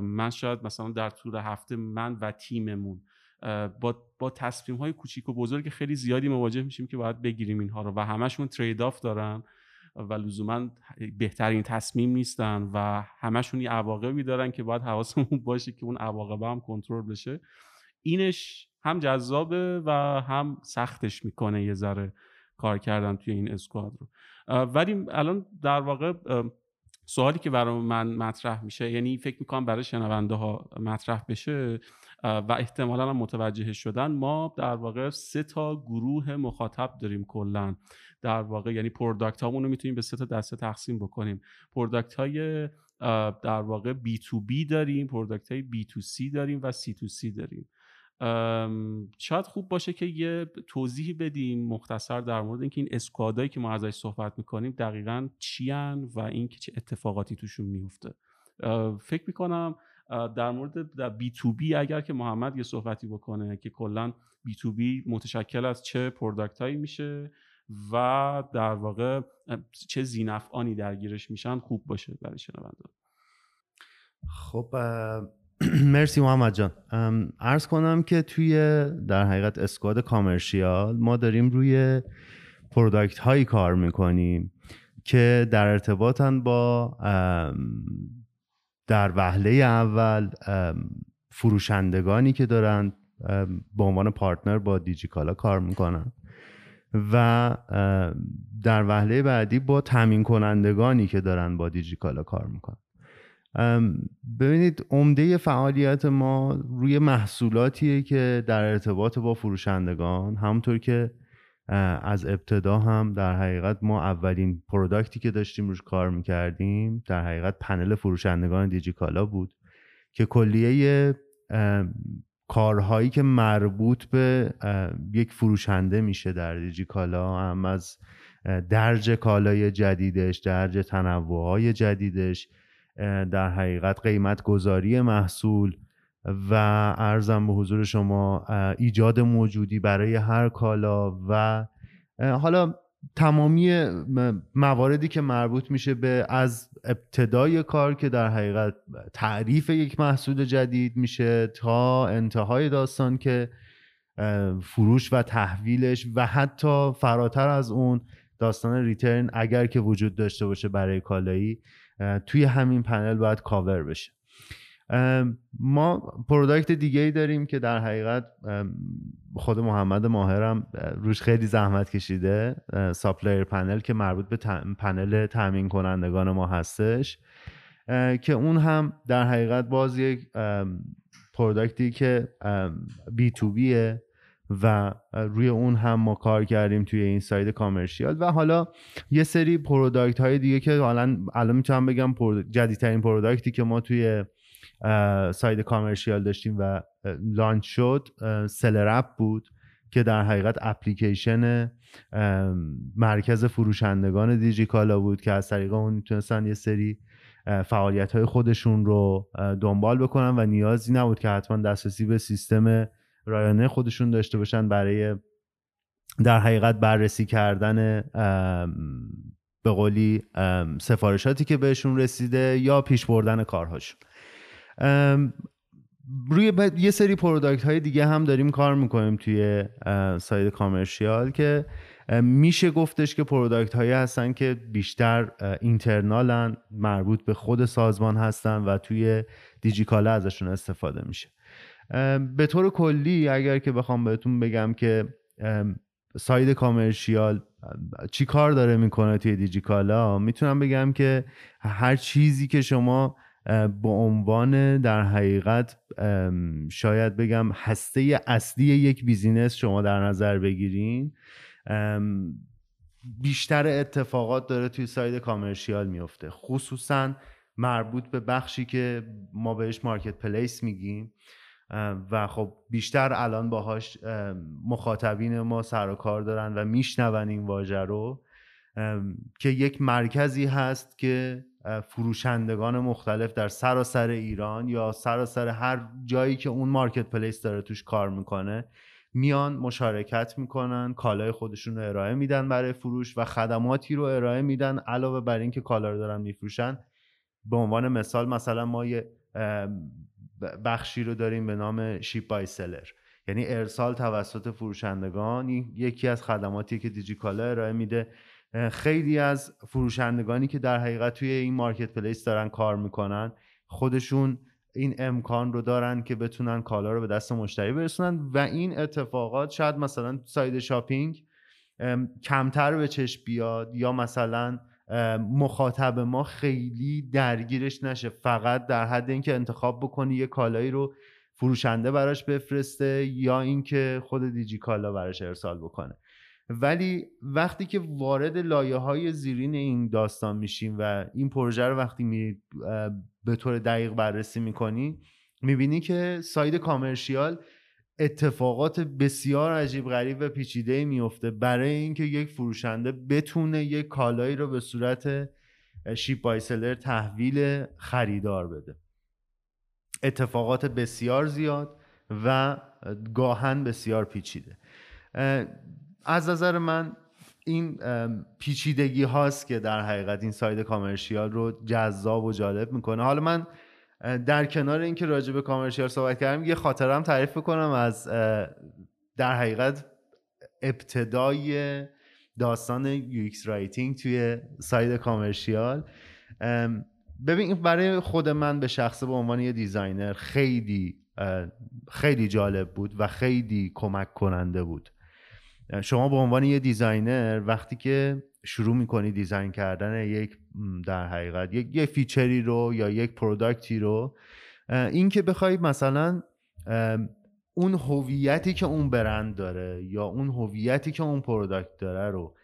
من شاید مثلا در طول هفته من و تیممون با با تصمیم های کوچیک و بزرگ خیلی زیادی مواجه میشیم که باید بگیریم اینها رو و همشون trade-off دارن و لزوما بهترین تصمیم نیستن و همشون یه عواقبی دارن که باید حواسمون باشه که اون عواقب هم کنترل بشه. اینش هم جذابه و هم سختش می‌کنه یه ذره کار کردن توی این squad رو. ولی الان در واقع سوالی که برای من مطرح میشه یعنی فکر می‌کنم برای شنونده ها مطرح بشه و احتمالا متوجه شدن ما در واقع سه تا گروه مخاطب داریم کلا. در واقع یعنی product هامون رو می‌تونیم به سه تا دسته تقسیم بکنیم. product های در واقع B2B داریم product های B2C داریم و C2C داریم. شاید خوب باشه که یه توضیحی بدیم مختصر در مورد اینکه این squad ایی که ما ازش صحبت می‌کنیم دقیقا چیان و اینکه چه اتفاقاتی توشون میفته فکر می‌کنم در مورد B2B اگر که محمد یه صحبتی بکنه که کلا B2B متشکل از چه product هایی میشه و در واقع چه ذینفعانی درگیرش میشن خوب باشه برای شنونده خب مرسی محمد جان. عرض کنم که توی در حقیقت squad commercial ما داریم روی product هایی کار می‌کنیم که در ارتباطن با در وهله اول فروشندگانی که دارن به عنوان partner با دیجیکالا کار می‌کنن و در وهله بعدی با تامین کنندگانی که دارن با دیجیکالا کار می‌کنن. ببینید عمده فعالیت ما روی محصولاتیه که در ارتباط با فروشندگان همونطور که از ابتدا هم در حقیقت ما اولین پروداکتی که داشتیم روش کار می‌کردیم در حقیقت پنل فروشندگان دیجیکالا بود که کلیه کارهایی که مربوط به یک فروشنده میشه در دیجیکالا هم از درج کالای جدیدش درج تنوعهای جدیدش در حقیقت قیمت گذاری محصول و ارزم به حضور شما ایجاد موجودی برای هر کالا و حالا تمامی مواردی که مربوط میشه به از ابتدای کار که در حقیقت تعریف یک محصول جدید میشه تا انتهای داستان که فروش و تحویلش و حتی فراتر از اون داستان return اگر که وجود داشته باشه برای کالایی. توی همین پنل باید کاور بشه. ما product دیگه ای داریم که در حقیقت خود محمد ماهرم روش خیلی زحمت کشیده supplier panel که مربوط به پنل تامین کنندگان ما هستش که اون هم در حقیقت باز یک product ی که B2B ه. و روی اون هم ما کار کردیم توی این side commercial. و حالا یه سری product های دیگه که حالا الان می‌تونم بگم جدیدترین product ی که ما توی side commercial داشتیم و launch شد seller app بود که در حقیقت اپلیکیشن مرکز فروشندگان دیجیکالا بود که از طریق اون می‌تونستن یه سری فعالیت های خودشون رو دنبال بکنن و نیازی نبود که حتما دسترسی به سیستم رایانه خودشون داشته باشن برای در حقیقت بررسی کردن به قولی سفارشاتی که بهشون رسیده یا پیش بردن کارهاشون. روی یه سری product های دیگه هم داریم کار می‌کنیم توی side commercial که میشه گفتش که product هایی هستن که بیشتر internal ن مربوط به خود سازمان هستن و توی دیجیکالا ازشون استفاده میشه. به طور کلی اگر که بخوام بهتون بگم که side commercial چی کار داره می‌کنه توی دیجیکالا می‌تونم بگم که هر چیزی که شما به عنوان در حقیقت شاید بگم هسته اصلی یک business شما در نظر بگیرین بیشتر اتفاقات داره توی side commercial میفته خصوصا مربوط به بخشی که ما بهش marketplace میگیم. و خب بیشتر الان باهاش مخاطبین ما سر و کار دارن و میشنون این واژه رو که یک مرکزی هست که فروشندگان مختلف در سراسر ایران یا سراسر هر جایی که اون مارکت پلیس داره توش کار می‌کنه میان مشارکت می‌کنن کالای خودشون رو ارائه میدن برای فروش و خدماتی رو ارائه میدن علاوه بر اینکه کالا رو دارن میفروشن. به عنوان مثال مثلا ما یه بخشی رو داریم به نام شیپ بای سلر. یعنی ارسال توسط فروشندگان یکی از خدماتی که دیجیکالا ارائه میده. خیلی از فروشندگانی که در حقیقت توی این marketplace دارن کار می‌کنن خودشون این امکان رو دارن که بتونن کالا رو به دست مشتری برسونن و این اتفاقات شاید مثلا side shipping کمتر به چشم بیاد یا مثلا مخاطب ما خیلی درگیرش نشه. فقط در حد اینکه انتخاب بکنی یه کالایی رو فروشنده براش بفرسته یا اینکه خود دیجی کالا براش ارسال بکنه. ولی وقتی که وارد لایه های زیرین این داستان میشیم و این پروژه رو وقتی می به طور دقیق بررسی می‌کنی می‌بینی که ساید کامرشیال اتفاقات بسیار عجیب غریب و پیچیده میفته برای اینکه یک فروشنده بتونه یک کالایی رو به صورت شیپ بایسلر تحویل خریدار بده. اتفاقات بسیار زیاد و گاهاً بسیار پیچیده. از نظر من این پیچیدگی هاست که در حقیقت این side commercial رو جذاب و جالب می‌کنه. حالا من در کنار اینکه راجع به commercial صحبت کردم یه خاطرم تعریف کنم از در حقیقت ابتدای داستان UX writing توی side commercial. ببین برای خود من به شخصه به عنوان یه designer خیلی خیلی جالب بود و خیلی کمک کننده بود. شما به عنوان یه designer وقتی که شروع می‌کنی design کردن یک در حقیقت. یک, یک feature ی رو یا یک product ی رو این که بخوای مثلا اون هویتی که اون برند داره یا اون هویتی که اون product داره رو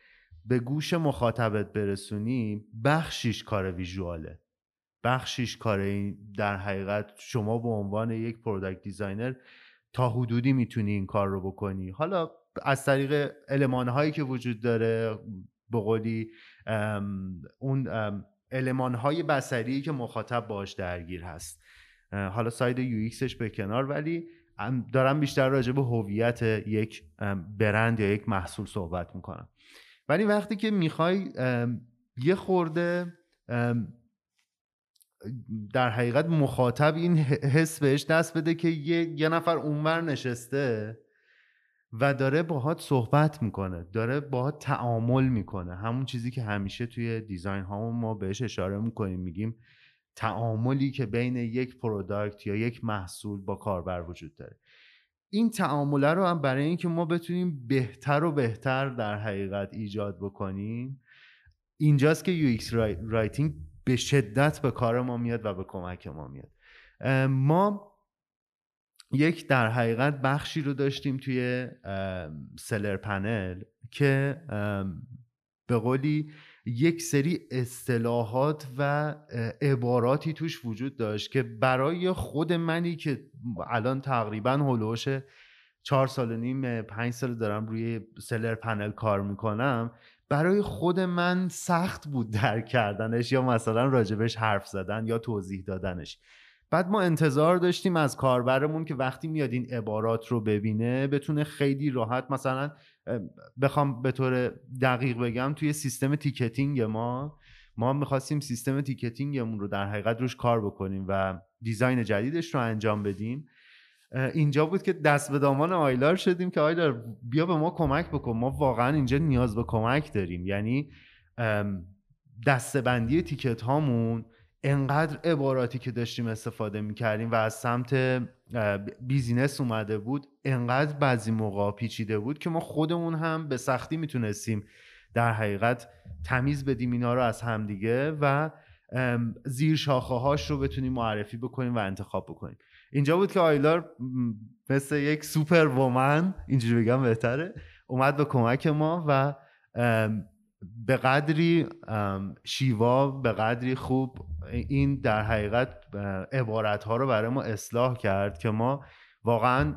به گوش مخاطبت برسونی بخشیش کار visual ه. بخشیش کار در حقیقت شما به عنوان یک product designer تا حدودی می‌تونی این کار رو بکنی. حالا از طریق المان هایی که وجود داره به اون المان های بصری که مخاطب باش درگیر هست. حالا side UX ش به کنار ولی دارم بیشتر راجع به هویت یک برند یا یک محصول صحبت می‌کنم. ولی وقتی که می‌خوای یه خورده در حقیقت مخاطب این حس بهش دست بده که یه, یه نفر اونور نشسته و داره باهات صحبت می‌کنه داره باهات تعامل می‌کنه. همون چیزی که همیشه توی design ها ما بهش اشاره می‌کنیم میگیم تعاملی که بین یک product یا یک محصول با کاربر وجود داره. این تعامله رو هم برای اینکه ما بتونیم بهتر و بهتر در حقیقت ایجاد بکنیم اینجاست که UX writing به شدت به کار ما میاد و به کمک ما میاد. ما یک در حقیقت بخشی رو داشتیم توی seller panel که به قولی یک سری اصطلاحات و عباراتی توش وجود داشت که برای خود منی که الان تقریبا هلوش چهار سال و نیم پنج سال دارم روی seller panel کار می‌کنم برای خود من سخت بود درک کردنش یا مثلا راجبش حرف زدن یا توضیح دادنش. بعد ما انتظار داشتیم از کاربرمون که وقتی میاد این عبارات رو ببینه بتونه خیلی راحت مثلا بخوام به طور دقیق بگم توی سیستم ticketing ما ما می‌خواستیم سیستم ticketing مون رو در حقیقت روش کار بکنیم و design جدیدش رو انجام بدیم. اینجا بود که دست به دامان آیلار شدیم که آیلار بیا به ما کمک بکن ما واقعا اینجا نیاز به کمک داریم. یعنی دستبندی تیکت هامون انقدر عباراتی که داشتیم استفاده می‌کردیم و از سمت بیزینس اومده بود انقدر بعضی موقع پیچیده بود که ما خودمون هم به سختی می‌تونستیم در حقیقت تمیز بدیم اینا رو از همدیگه و زیر شاخه هاش رو بتونیم معرفی بکنیم و انتخاب بکنیم. اینجا بود که آیلار مثل یک سوپر وومن اینجوری بگم بهتره اومد به کمک ما و به قدری شیوا به قدری خوب این در حقیقت عبارت ها رو برای ما اصلاح کرد که ما واقعا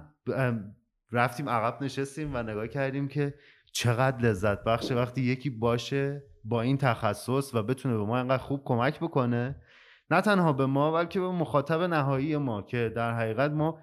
رفتیم عقب نشستیم و نگاه کردیم که چقدر لذت بخشه وقتی یکی باشه با این تخصص و بتونه به ما اینقدر خوب کمک بکنه. نه تنها به ما بلکه به مخاطب نهایی ما که در حقیقت ما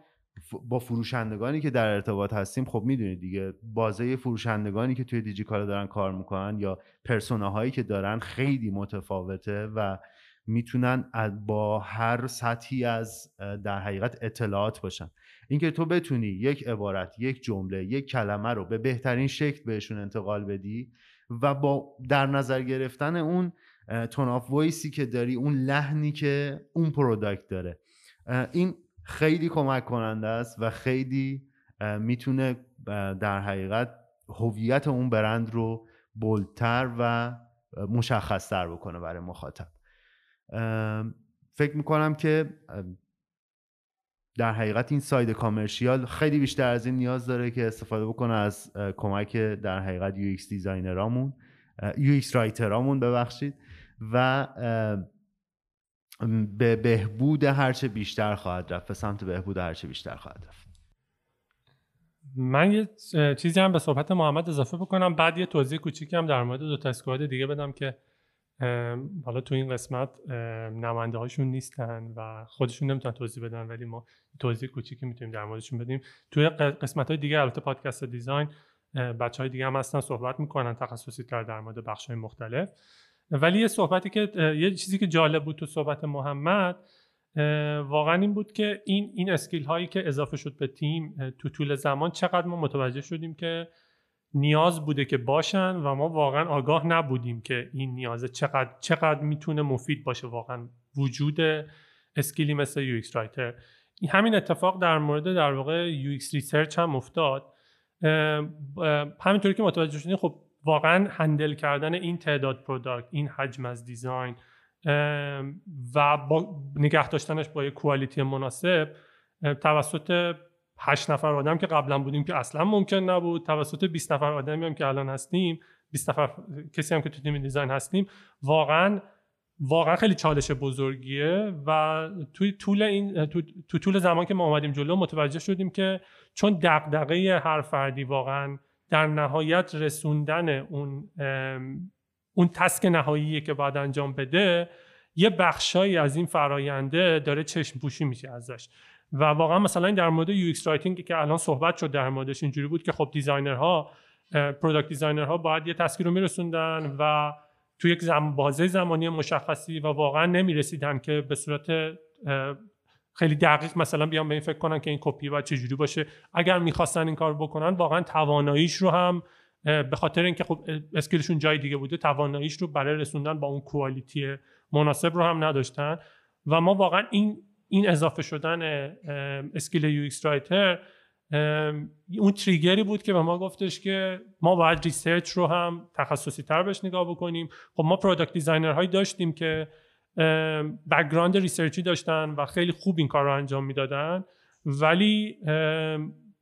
با فروشندگانی که در ارتباط هستیم خب می‌دونید دیگه بازه فروشندگانی که توی دیجیکالا دارن کار می‌کنن یا پرسوناهایی که دارن خیلی متفاوته و می‌تونن با هر سطحی از در حقیقت اطلاعات باشن. اینکه تو بتونی یک عبارت یک جمله یک کلمه رو به بهترین شکل بهشون انتقال بدی و با در نظر گرفتن اون tone of voice ی که داری اون لحنی که اون product داره. این خیلی کمک کننده است و خیلی می‌تونه در حقیقت هویت اون برند رو bold تر و مشخصتر بکنه برای مخاطب. فکر می‌کنم که در حقیقت این side commercial خیلی بیشتر از این نیاز داره که استفاده بکنه از کمک در حقیقت UX designer امون UX writer امون ببخشید و به بهبود هرچه بیشتر خواهد رفت به سمت بهبود هرچه بیشتر خواهد رفت. من یه چیزی هم به صحبت محمد اضافه بکنم بعد یه توضیح کوچیکی هم در مورد دو تا دیگه بدم که حالا تو این قسمت نماینده هاشون نیستن و خودشون نمی‌تونن توضیح بدن ولی ما توضیح کوچیکی می‌تونیم در موردشون بدیم. توی قسمت های دیگه البته پادکست design بچه های دیگه هم هستن صحبت می‌کنن تخصصی تر در مورد بخش های مختلف. ولی یه صحبتی که یه چیزی که جالب بود تو صحبت محمد واقعا این بود که این این skill هایی که اضافه شد به تیم تو طول زمان چقدر ما متوجه شدیم که نیاز بوده که باشن و ما واقعا آگاه نبودیم که این نیازه چقدر چقدر می‌تونه مفید باشه. واقعا وجود skill ی مثل UX writer. همین اتفاق در مورد در واقع UX research هم افتاد. همینطوری که متوجه شدیم خب واقعا handle کردن این تعداد product این حجم از design و با نگه داشتنش با یه quality مناسب توسط 8 نفر آدم که قبلا بودیم که اصلا ممکن نبود. توسط 20 نفر آدمی هم که الان هستیم 20 نفر کسی هم که تو تیم design هستیم واقعا واقعا خیلی چالش بزرگیه و توی طول این تو, تو طول زمان که ما اومدیم جلو متوجه شدیم که چون دغدغه هر فردی واقعا در نهایت رسوندن اون اون task نهایی که باید انجام بده یه بخشایی از این فراینده داره چشم پوشی میشه ازش. و واقعا مثلا در مورد UX writing که الان صحبت شد در موردش اینجوری بود که خب designer ها product designer ها باید یه task ی رو میرسوندن و تو یک زم بازه زمانی مشخصی و واقعا نمی‌رسیدن که به صورت خیلی دقیق مثلا بیان به این فکر کنن که این کپی باید چجوری باشه. اگر می‌خواستن این کار بکنن واقعا تواناییش رو هم به خاطر اینکه خب skill شون جای دیگه بوده تواناییش رو برای رسوندن با اون quality مناسب رو هم نداشتن. و ما واقعا این این اضافه شدن skill UX writer اون trigger ی بود که به ما گفتش که ما باید research رو هم تخصصی تر بهش نگاه بکنیم. خب ما product designer هایی داشتیم که background research ی داشتن و خیلی خوب این کار رو انجام می‌دادن. ولی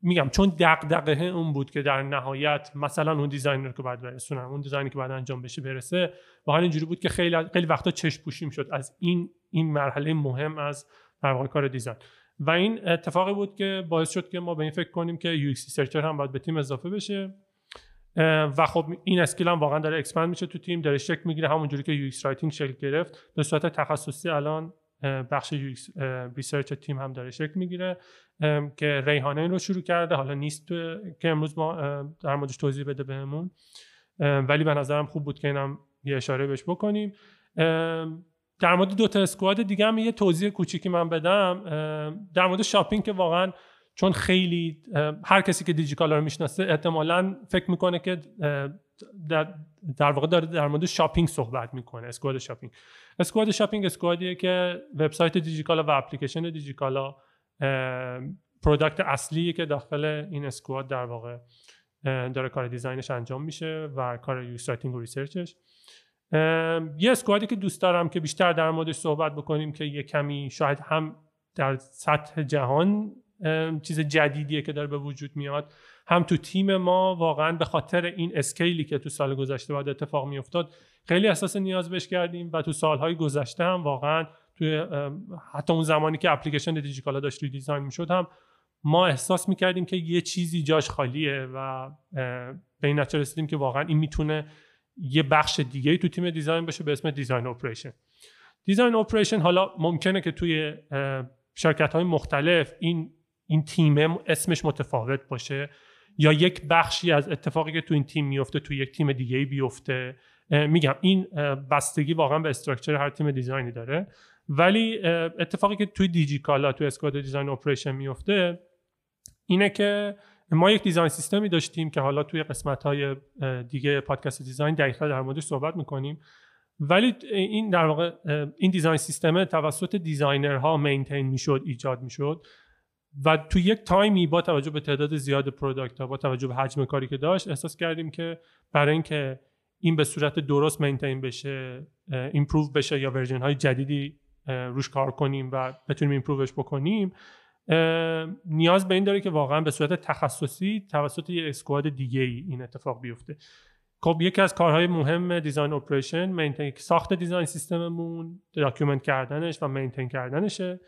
میگم چون دغدغه اون بود که در نهایت مثلا اون design رو باید برسونم اون design ی که باید انجام بشه برسه واقعا اینجوری بود که خیلی خیلی وقتا چشم پوشی می‌شد. از این این مرحله مهم از در کار design و این اتفاقی بود که باعث شد که ما به این فکر کنیم که UX هم باید به تیم اضافه بشه. و خب این skill هم واقعا داره expand میشه تو تیم داره شکل می‌گیره همونجوری که UX writing شکل گرفت. به صورت تخصصی الان بخش UX research تیم هم داره شکل می‌گیره که ریحانه این رو شروع کرده. حالا نیست که امروز ما در موردش توضیح بده بهمون. ولی به نظرم خوب بود که اینم یه اشاره بهش بکنیم. در مورد دو تا squad دیگه هم یه توضیح کوچیکی من بدم. در مورد shopping که واقعا چون خیلی هر کسی که دیجیکالا رو می‌شناسه احتمالا فکر می‌کنه که در, در واقع داره در مورد shopping صحبت می‌کنه squad shopping. squad shopping squad یه که وبسایت دیجیکالا و اپلیکیشن دیجیکالا product اصلیه که داخل این squad در واقع داره کار design ش انجام میشه و کار UX research ش یه squad ی که دوست دارم که بیشتر در موردش صحبت بکنیم که یه کمی شاید هم در سطح جهان چیز جدیدیه که داره به وجود میاد. هم تو تیم ما واقعا به خاطر این scale ی که تو سال گذشته باید اتفاق میافتاد خیلی احساس نیاز بهش کردیم و تو سالهای گذشته هم واقعا توی حتی اون زمانی که اپلیکیشن دیجیکالا داشت redesign می‌شد هم ما احساس می‌کردیم که یه چیزی جاش خالیه و به این نتیجه رسیدیم که واقعا این می‌تونه یه بخش دیگه تو تیم design باشه به اسم design operation. design operation حالا ممکنه که توی شرکت های مختلف این این تیم اسمش متفاوت باشه یا یک بخشی از اتفاقی که تو این تیم میفته تو یک تیم دیگه بیفته. میگم این بستگی واقعا به structure هر تیم design ی داره. ولی اتفاقی که توی دیجیکالا توی squad design operation میفته اینه که ما یک design system ی داشتیم که حالا توی قسمت های دیگه پادکست design دقیقا در موردش صحبت می‌کنیم. ولی این در واقع این design system توسط designer ها maintain می‌شد ایجاد می‌شد و تو یک time ی با توجه به تعداد زیاد product ها با توجه به حجم کاری که داشت احساس کردیم که برای اینکه این به صورت درست maintain بشه improve بشه یا version های جدیدی روش کار کنیم و بتونیم improve ش بکنیم نیاز به این داره که واقعا به صورت تخصصی توسط یه squad دیگه ای این اتفاق بیفته. خب یکی از کارهای مهم design operation ساخت design system مون document کردنش و maintain کردنشه.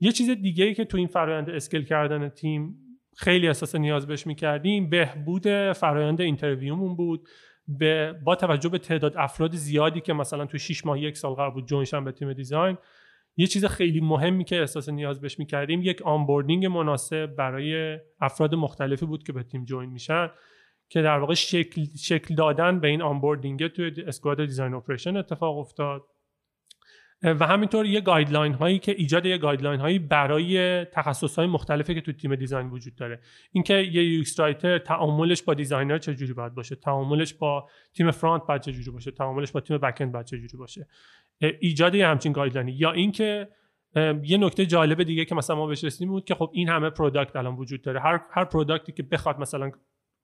یه چیز دیگه ای که تو این فرایند scale کردن تیم خیلی احساس نیاز بهش می‌کردیم بهبود فرایند interview مون بود. به با توجه به تعداد افراد زیادی که مثلا تو 6 ماه یک سال قبل بود join شدن به تیم design یه چیز خیلی مهمی که احساس نیاز بهش می‌کردیم یک onboarding مناسب برای افراد مختلفی بود که به تیم join میشن که در واقع شکل, شکل دادن به این onboarding توی squad design operation اتفاق افتاد. و همینطور یه guideline هایی که ایجاد یه guideline هایی برای تخصص های مختلفی که تو تیم design وجود داره. اینکه یه UX writer تعاملش با designer چجوری باید باشه؟ تعاملش با تیم front باید چجوری باشه؟ تعاملش با تیم back-end باید چجوری باشه؟ ایجاد یه همچین guideline ی یا اینکه یه نکته جالب دیگه که مثلا ما بهش رسیدیم بود که خب این همه product الان وجود داره. هر هر product ی که بخواد مثلا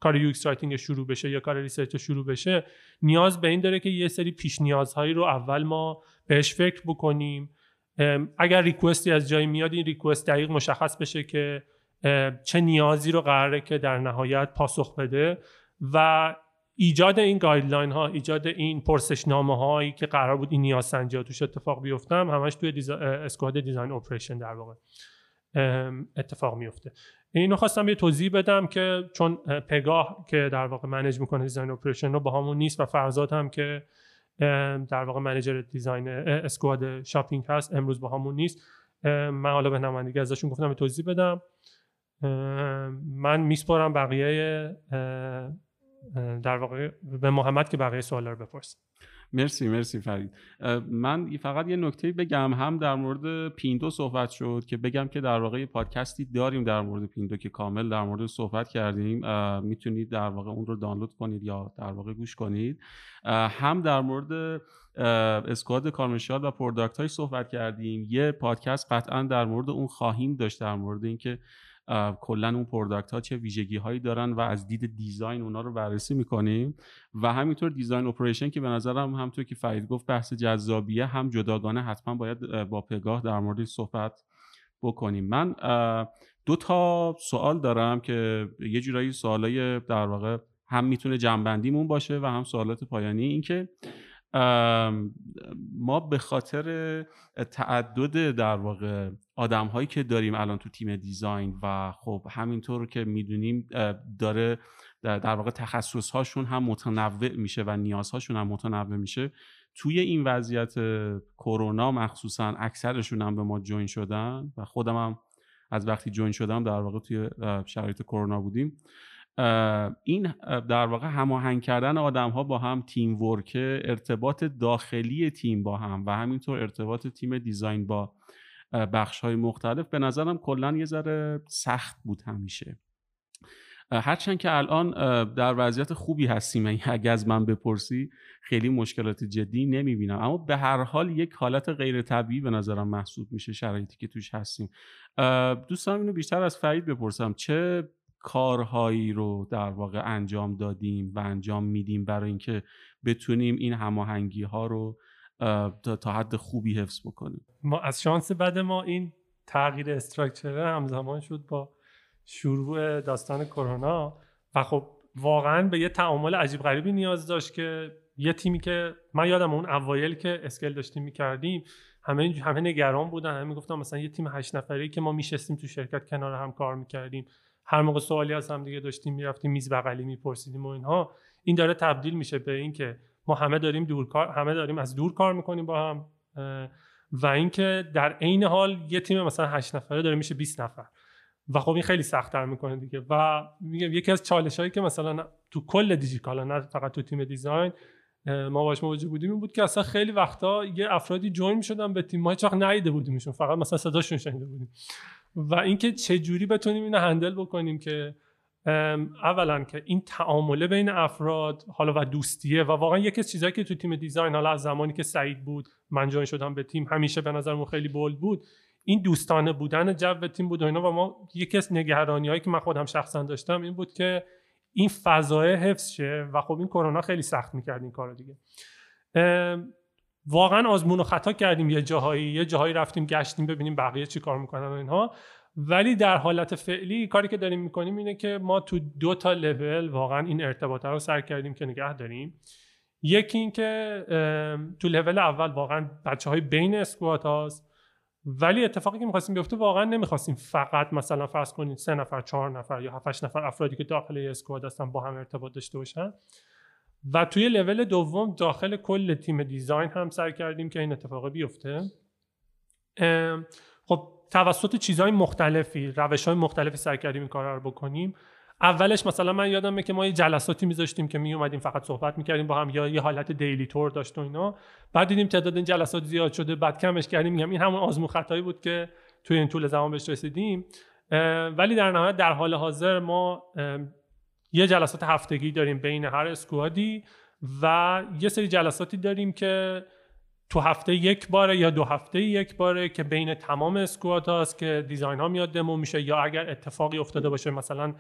کار UX writing شروع بشه یا کار research شروع بشه نیاز به این داره که یه سری پیش نیازهایی رو اول ما بهش فکر بکنیم. اگر request ی از جایی میاد این request دقیق مشخص بشه که چه نیازی رو قراره که در نهایت پاسخ بده و ایجاد این guideline ها ایجاد این پرسشنامه هایی که قرار بود این نیاز سنجی توش اتفاق بیفته همش توی desi... squad design operation در واقع. اتفاق میفته اینو خواستم یه توضیح بدم که چون پگاه که در واقع manage می‌کنه design operation رو باهامون نیست و فرزاد هم که در واقع manager design squad shopping هست امروز باهامون نیست. من حالا به نمایندگی ازشون گفتم توضیح بدم. من میسپارم بقیه در واقع به محمد که بقیه سوالا رو بپرس مرسی مرسی فرید. من فقط یه نکته بگم هم در مورد پیندو صحبت شد که بگم که در واقع پادکستی داریم در مورد پیندو که کامل در مورد صحبت کردیم. می‌تونید در واقع اون رو دانلود کنید یا در واقع گوش کنید. هم در مورد squad commercial و product های صحبت کردیم. یه پادکست قطعا در مورد اون خواهیم داشت در مورد اینکه کلا اون product ها چه ویژگی هایی دارن و از دید design اونا رو بررسی می‌کنیم. و همینطور design operation که به نظرم همطور که فرید گفت بحث جذابیه هم جداگانه حتما باید با پگاه در مورد صحبت بکنیم. من دو تا سوال دارم که یه جورایی سوالای در واقع هم می‌تونه جنبندیمون باشه و هم سوالات پایانی. اینکه ما به خاطر تعدد در واقع آدم هایی که داریم الان تو تیم دیزاین و خب همینطور که می‌دونیم داره در واقع تخصص هاشون هم متنوع میشه و نیازهاشون هم متنوع میشه. توی این وضعیت کرونا مخصوصا اکثرشون هم به ما جوین شدن و خودم هم از وقتی جوین شدم در واقع توی شرایط کرونا بودیم. این در واقع هماهنگ کردن آدم ها با هم تیم ورک ارتباط داخلی تیم با هم و همینطور ارتباط تیم دیزاین با بخش های مختلف به نظرم کلا یه ذره سخت بود همیشه. هرچند که الان در وضعیت خوبی هستیم اگه از من بپرسی خیلی مشکلات جدی نمی‌بینم. اما به هر حال یک حالت غیر طبیعی به نظرم محسوب میشه شرایطی که توش هستیم. دوستان اینو بیشتر از فرید بپرسم. چه کارهایی رو در واقع انجام دادیم و انجام میدیم برای اینکه بتونیم این هماهنگی ها رو تا حد خوبی حفظ بکنیم. ما از شانس بعد ما این تغییر استراکچر همزمان شد با شروع داستان کرونا و خب واقعا به یه تعامل عجیب غریبی نیاز داشت که یه تیمی که من یادم اون اوایل که اسکل داشتیم می‌کردیم همه همه نگران بودن همه می‌گفتن مثلا یه تیم هشت نفره که ما میشستیم تو شرکت کنار هم کار می‌کردیم. هر موقع سوالی از هم دیگه داشتیم می‌رفتیم میز بغلی میپرسیدیم و اینها. این داره تبدیل میشه به اینکه ما همه داریم دور کار همه داریم از دور کار می‌کنیم با هم و اینکه در عین حال یه تیم مثلا 8 نفره داره میشه 20 نفر. و خب این خیلی سختتر می‌کنه دیگه. و میگم یکی از چالش هایی که مثلا تو کل دیجیکالا نه فقط تو تیم design ما باش مواجه بودیم این بود که اصلا خیلی وقتا یه افرادی join می‌شدن به تیم ما هیچ وقت ندیده بودیمشون. فقط مثلا صداشون شنیده بودیم. و اینکه چه جوری بتونیم اینو handle بکنیم که اولا که این تعامله بین افراد حالا و دوستیه و واقعا یکی از چیزایی که تو تیم design حالا از زمانی که سعید بود من join شدم به تیم همیشه به نظرمون خیلی bold بود. این دوستانه بودن جو تیم بود و اینا و ما یکی از نگرانی هایی که من خودم شخصا داشتم این بود که این فضای حفظ شه و خب این کرونا خیلی سخت می‌کرد این کارو دیگه. واقعا آزمون و خطا کردیم یه جاهایی یه جاهایی رفتیم گشتیم ببینیم بقیه چی کار می‌کنن و اینها. ولی در حالت فعلی کاری که داریم می‌کنیم اینه که ما تو دو تا لول واقعا این ارتباط رو سر کردیم که نگه داریم. یکی این که تو لول اول واقعا بچه های بین اسکوات هاست. ولی اتفاقی که می‌خواستیم بیفته واقعا نمی‌خواستیم فقط مثلا فرض کنید سه نفر چهار نفر یا هفتش نفر افرادی که داخل اسکواد هستن با هم ارتباط داشته باشن. و توی لول دوم داخل کل تیم دیزاین هم سر کردیم که این اتفاق بیفته. خب توسط چیزهای مختلفی روش های مختلفی سر کردیم این کار رو بکنیم. اولش مثلا من یادمه که ما یه جلساتی میذاشتیم که می اومدیم فقط صحبت می‌کردیم با هم یا یه حالت دیلی تور داشت و اینا. بعد دیدیم تعداد این جلسات زیاد شده بعد کمش کردیم. میگم این همون آزمون خطایی بود که توی این طول زمان بهش رسیدیم. ولی در نهایت در حال حاضر ما یه جلسات هفتگی داریم بین هر squad ی و یه سری جلساتی داریم که تو هفته یک باره یا دو هفته یک باره که بین تمام squad هاست که design ها میاد دمو میشه یا اگر اتفاقی افتاده باشه مثلا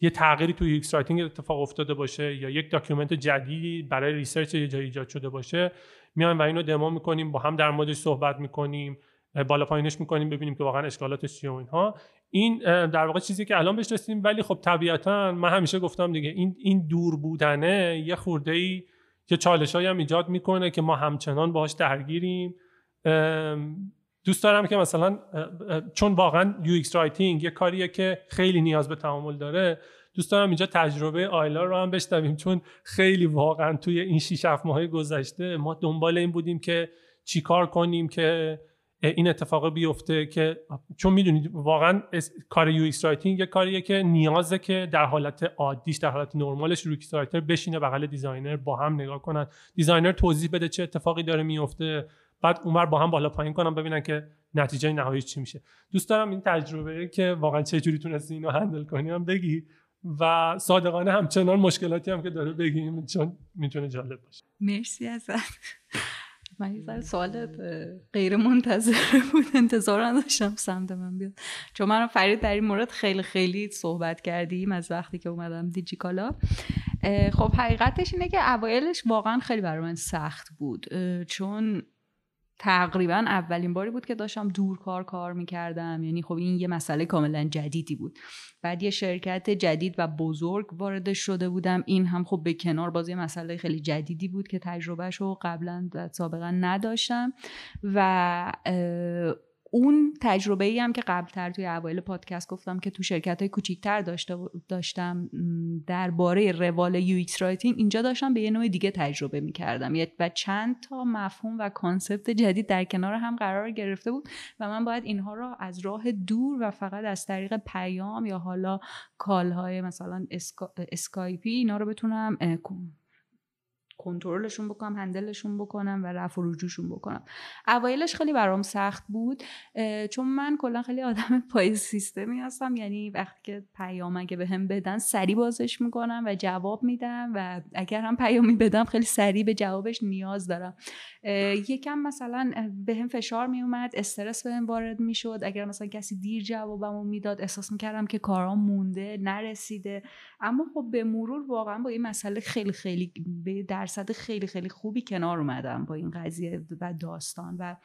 یه تغییری توی UX writing اتفاق افتاده باشه یا یک document جدیدی برای research یه جایی ایجاد شده باشه میایم و اینو دمو می‌کنیم با هم در موردش صحبت می‌کنیم. بالا پایینش می‌کنیم ببینیم که واقعا اشکالاتش چیه و اینها. این در واقع چیزی که الان بهش رسیدیم ولی خب طبیعتا من همیشه گفتم دیگه این این دور بودنه یه خورده ای یه چالش هم ایجاد می‌کنه که ما همچنان باهاش درگیریم. دوست دارم که مثلا چون واقعا UX writing یه کاریه که خیلی نیاز به تعامل داره دوست دارم اینجا تجربه آیلا رو هم بشنویم چون خیلی واقعا توی این 6 7 ماه گذشته ما دنبال این بودیم که چیکار کنیم که این اتفاق بیفته که چون می‌دونید واقعا کار UX writing یه کاریه که نیازه که در حالت عادیش در حالت نرمالش UX writer بشینه بغل designer با هم نگاه کنن. designer توضیح بده چه اتفاقی داره میفته بعد اونور با هم بالا پایین کنن ببینن که نتیجه نهایی چی میشه. دوست دارم این تجربه که واقعا چه جوری تونستی اینو handle کنی هم بگی و صادقانه همچنان مشکلاتی هم که داره بگیم چون می‌تونه جالب باشه. مرسی ازت. من یه سوال غیر منتظر بود. انتظار نداشتم سمت من بیاد. چون من فرید در این مورد خیلی خیلی صحبت کردیم از وقتی که اومدم دیجیکالا. خب حقیقتش اینه که اوایلش واقعا خیلی برای من سخت بود. چون تقریبا اولین باری بود که داشتم دور کار کار می‌کردم. یعنی خب این یه مسئله کاملا جدیدی بود. بعد یه شرکت جدید و بزرگ وارد شده بودم. این هم خب به کنار بازی مسئله خیلی جدیدی بود که تجربهش رو قبلا سابقا نداشتم. و اون تجربه ای هم که قبلتر توی اوایل پادکست گفتم که تو شرکت های کوچیکتر داشتم درباره روال UX writing اینجا داشتم به یه نوع دیگه تجربه می‌کردم. و چند تا مفهوم و concept جدید در کنار هم قرار گرفته بود و من باید اینها رو از راه دور و فقط از طریق پیام یا حالا call های مثلا اسکایپی اینا رو بتونم کنترلشون بکنم هندلشون بکنم و رفع و رجوعشون بکنم. اوایلش خیلی برام سخت بود چون من کلا خیلی آدم پای سیستمی هستم. یعنی وقتی که پیام اگه به هم بدن سریع بازش می‌کنم و جواب میدم و اگر هم پیامی بدم خیلی سریع به جوابش نیاز دارم. یکم مثلا به هم فشار میومد استرس به هم وارد می‌شد. اگر مثلا کسی دیر جوابمو می‌داد احساس می‌کردم که کارام مونده نرسیده. اما خب به مرور واقعا با این مسئله خیلی خیلی به درصد خیلی خیلی خوبی کنار اومدم با این قضیه و داستان و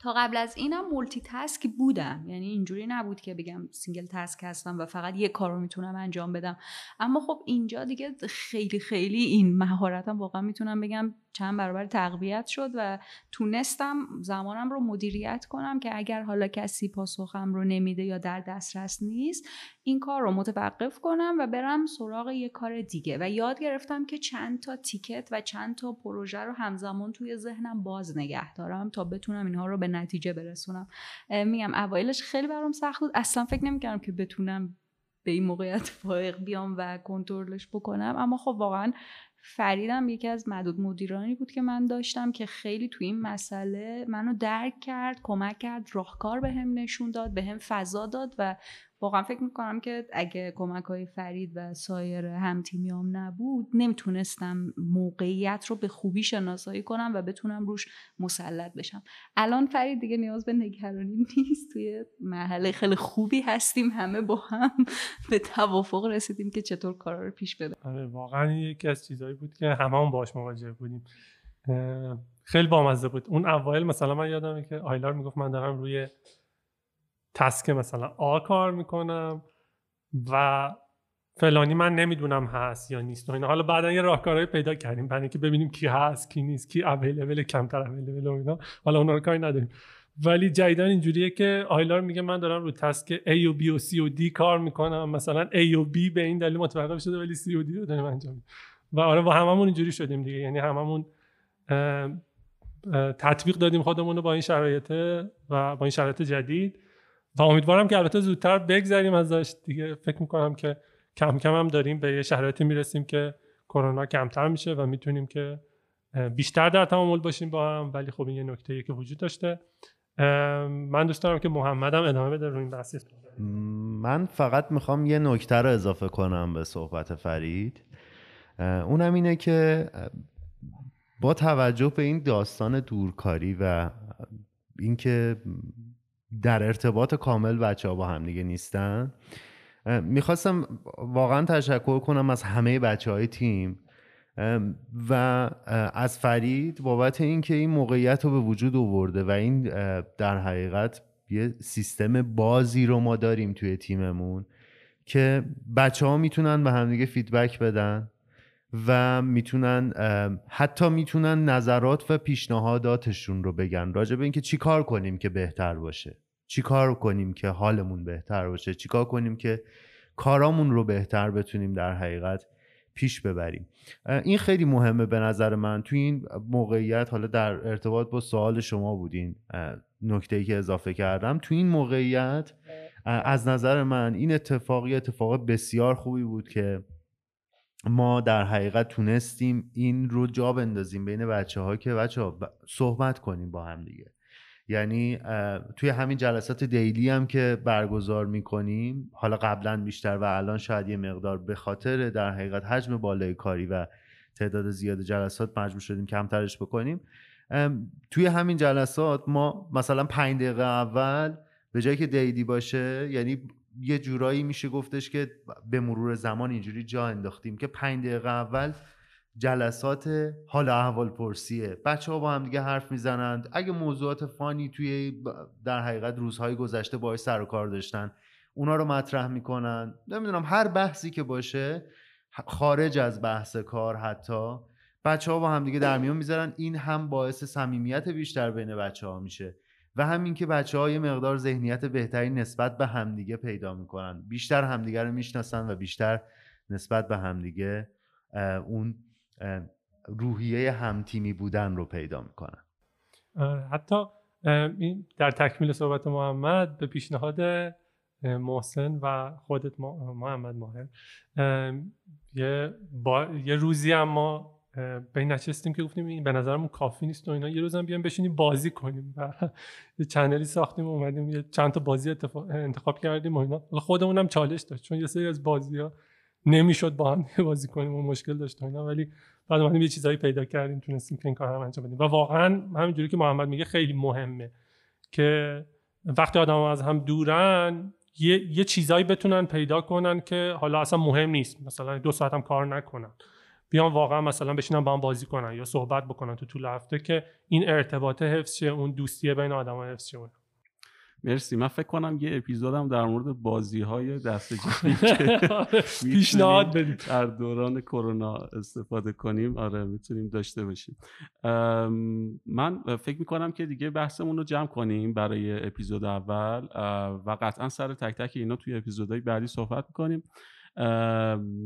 تا قبل از اینم multitask بودم. یعنی اینجوری نبود که بگم single task هستم و فقط یه کار رو می‌تونم انجام بدم. اما خب اینجا دیگه خیلی خیلی این مهارتم واقعا می‌تونم بگم چند برابر تقویت شد و تونستم زمانم رو مدیریت کنم که اگر حالا کسی پاسخم رو نمیده یا در دسترس نیست این کار رو متوقف کنم و برم سراغ یه کار دیگه. و یاد گرفتم که چند تا تیکت و چند تا پروژه رو همزمان توی ذهنم باز نگه دارم تا بتونم اینها رو به نتیجه برسونم. میگم اوایلش خیلی برام سخت بود. اصلا فکر نمی‌کردم که بتونم به این موقعیت فائق بیام و کنترلش بکنم. اما خب واقعا فریدم یکی از معدود مدیرانی بود که من داشتم که خیلی تو این مسئله منو درک کرد کمک کرد راهکار به هم نشون داد به هم فضا داد و واقعا فکر می‌کنم که اگه کمک های فرید و سایر همتیمیام نبود نمی‌تونستم موقعیت رو به خوبی شناسایی کنم و بتونم روش مسلط بشم. الان فرید دیگه نیاز به نگرانی نیست. توی محله خیلی خوبی هستیم همه با هم به توافق رسیدیم که چطور کارا رو پیش ببریم. آره واقعا یکی از چیزهایی بود که همه هم باش مواجه بودیم. خیلی بامزه بود. اون اوایل مثلا من یادمه که آیلار می‌گفت من دارم روی تسک مثلا آ کار می‌کنم و فلانی من نمی‌دونم هست یا نیست و اینا. حالا بعدا یه راهکارهایی پیدا کردیم. برای اینکه ببینیم کی هست کی نیست کی اویلیبل کمتر اویلیبل و اینا. حالا اونا رو کاری نداریم. ولی جدیدن اینجوریه که آیلار میگه من دارم رو تسک A و B و C و D کار می‌کنم. مثلا A و B به این دلیل متوقف شده ولی C و D رو داریم انجام و آره با هممون اینجوری شدیم دیگه. یعنی هممون تطبیق دادیم خودمون رو با این شرایط و با این شرایط جدید. و امیدوارم که البته زودتر بگذریم ازش. دیگه فکر می‌کنم که کم کم هم داریم به یه شرایطی می‌رسیم که کرونا کمتر میشه و می‌تونیم که بیشتر در تعامل باشیم با هم. ولی خب این یه نکته که وجود داشته. من دوست دارم که محمدم ادامه بده روی این بحث من فقط می‌خوام یه نکته رو اضافه کنم به صحبت فرید. اونم اینه که با توجه به این داستان دورکاری و اینکه در ارتباط کامل بچه ها با هم دیگه نیستن. می‌خواستم واقعا تشکر کنم از همه بچه های تیم و از فرید بابت اینکه این موقعیت رو به وجود آورده و این در حقیقت یه سیستم بازی رو ما داریم توی تیممون که بچه ها می‌تونن به همدیگه فیدبک بدن. و می‌تونن حتی می‌تونن نظرات و پیشنهاداتشون رو بگن. راجع به اینکه چی کار کنیم که بهتر باشه. چی کار کنیم که حالمون بهتر باشه. چی کار کنیم که کارامون رو بهتر بتونیم در حقیقت پیش ببریم. این خیلی مهمه به نظر من. توی این موقعیت حالا در ارتباط با سوال شما بودین نکته ای که اضافه کردم. توی این موقعیت از نظر من این اتفاقی اتفاق بسیار خوبی بود که ما در حقیقت تونستیم این رو جا بندازیم بین بچه ها که بچه ها صحبت کنیم با هم دیگه. یعنی توی همین جلسات دیلی هم که برگزار می‌کنیم حالا قبلا بیشتر و الان شاید یه مقدار به خاطر در حقیقت حجم بالای کاری و تعداد زیاد جلسات مجبور شدیم کمترش بکنیم توی همین جلسات ما مثلا پنج دقیقه اول به جایی که دیدی باشه یعنی یه جورایی میشه گفتش که به مرور زمان اینجوری جا انداختیم که پنج دقیقه اول جلسات حال احوال پرسیه بچه ها با هم دیگه حرف می‌زنند. اگه موضوعات فانی توی در حقیقت روزهای گذشته باعث سر و کار داشتن اونا رو مطرح می‌کنن. نمی‌دونم هر بحثی که باشه خارج از بحث کار حتی بچه ها با همدیگه در میون می‌ذارن. این هم باعث صمیمیت بیشتر بین بچه ها میشه. و همین که بچه ها یه مقدار ذهنیت بهتری نسبت به همدیگه پیدا می‌کنن بیشتر همدیگه رو می‌شناسن و بیشتر نسبت به همدیگه اون روحیه همتیمی بودن رو پیدا می‌کنن حتی در تکمیل صحبت محمد به پیشنهاد محسن و خودت محمد ماهر یه. یه روزی هم ما به این نچستیم که گفتیم این به نظرمون کافی نیست و اینا. یه روزم بیایم بشینیم بازی کنیم و یه چنلی ساختیم و اومدیم یه چند تا بازی انتخاب کردیم و اینا. خودمونم چالش داشت چون یه سری از بازی ها نمی‌شد با هم بازی کنیم و مشکل داشت اینا. ولی بعد اومدیم یه چیزایی پیدا کردیم تونستیم که این کار هم انجام بدیم. و واقعا همینجوری که محمد میگه خیلی مهمه که وقتی آدم از هم دورن یه, یه چیزایی بتونن پیدا کنن که حالا اصلا مهم نیست. مثلا دو ساعت هم کار نکنن. بیان واقعا مثلا بشینن با هم بازی کنن یا صحبت بکنن تو طول هفته که این ارتباط حفظ شه اون دوستی بین آدم حفظ شه. مرسی. من فکر کنم یه اپیزودم در مورد بازی های دست پیشنهاد بدید در دوران کرونا استفاده کنیم. آره می‌تونیم داشته باشیم. من فکر می‌کنم که دیگه بحثمون رو جمع کنیم برای اپیزود اول. و قطعا سر تک تک اینا توی اپیزودهای بعدی صحبت می‌کنیم.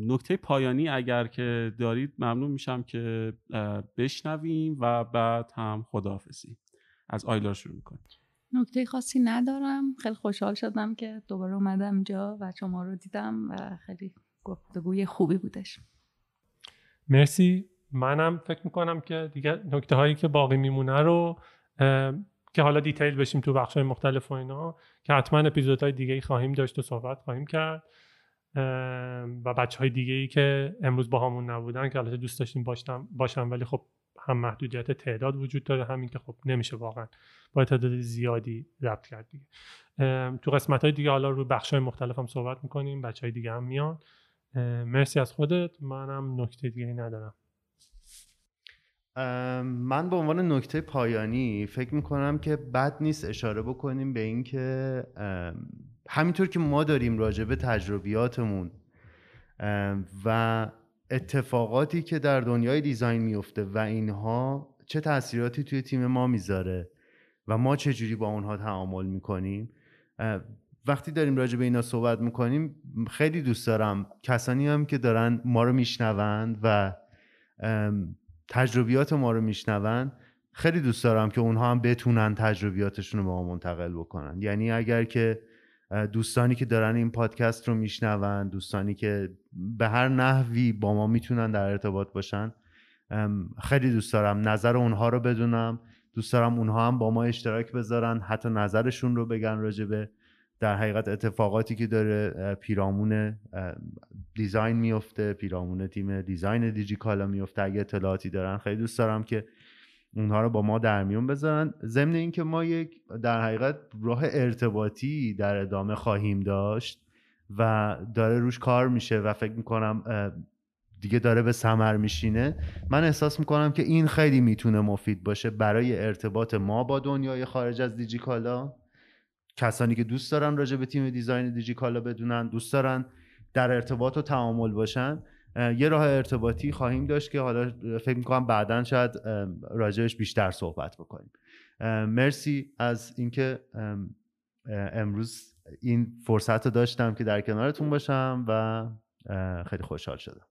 نکته پایانی اگر که دارید ممنون میشم که بشنویم و بعد هم خداحافظی. از آیلار شروع می‌کنیم. نکته خاصی ندارم. خیلی خوشحال شدم که دوباره اومدم اینجا و شما رو دیدم و خیلی گفتگوی خوبی بودش. مرسی. منم فکر می‌کنم که دیگه نکته هایی که باقی میمونه رو که حالا دیتیل بشیم تو بخش های مختلف و اینا که حتما اپیزودهای دیگه ای خواهیم داشت و صحبت خواهیم کرد. و بچه های دیگه ای که امروز با همون نبودن که البته دوست داشتیم باشم ولی خب هم محدودیت تعداد وجود داره همین که خب نمیشه واقعا با تعداد زیادی ضبط کرد دیگه. تو قسمت های دیگه حالا رو بخش های مختلف هم صحبت می‌کنیم بچه های دیگه هم میان. مرسی از خودت. منم نکته دیگه ندارم. من به عنوان نکته پایانی فکر می‌کنم که بد نیست اشاره بکنیم به اینکه همینطور که ما داریم راجع به تجربیاتمون و اتفاقاتی که در دنیای دیزاین میفته و اینها چه تاثیراتی توی تیم ما می‌ذاره و ما چه جوری با اونها تعامل می‌کنیم. وقتی داریم راجع به اینا صحبت می‌کنیم خیلی دوست دارم کسانی هم که دارن ما رو میشنوند و تجربیات ما رو میشنوند خیلی دوست دارم که اونها هم بتونن تجربیاتشون رو به ما منتقل بکنن. یعنی اگر که دوستانی که دارن این پادکست رو میشنون دوستانی که به هر نحوی با ما می‌تونن در ارتباط باشن. خیلی دوست دارم. نظر اونها رو بدونم. دوست دارم اونها هم با ما اشتراک بذارن. حتی نظرشون رو بگن راجبه در حقیقت اتفاقاتی که داره. پیرامون دیزاین میفته پیرامون تیم دیزاین دیجیکالا میفته اگه اطلاعاتی دارن. خیلی دوست دارم که اونها رو با ما در میون بذارن. ضمن اینکه ما یک در حقیقت راه ارتباطی در ادامه خواهیم داشت و داره روش کار میشه و فکر می‌کنم دیگه داره به سمر میشینه. من احساس می‌کنم که این خیلی می‌تونه مفید باشه برای ارتباط ما با دنیای خارج از دیجیکالا. کسانی که دوست دارن راجع به تیم دیزاین دیجیکالا بدونن دوست دارن در ارتباط و تعامل باشن. یه راه ارتباطی خواهیم داشت که حالا فکر می‌کنم بعدا شاید راجبش بیشتر صحبت بکنیم. مرسی از اینکه امروز این فرصت رو داشتم که در کنارتون باشم و خیلی خوشحال شدم.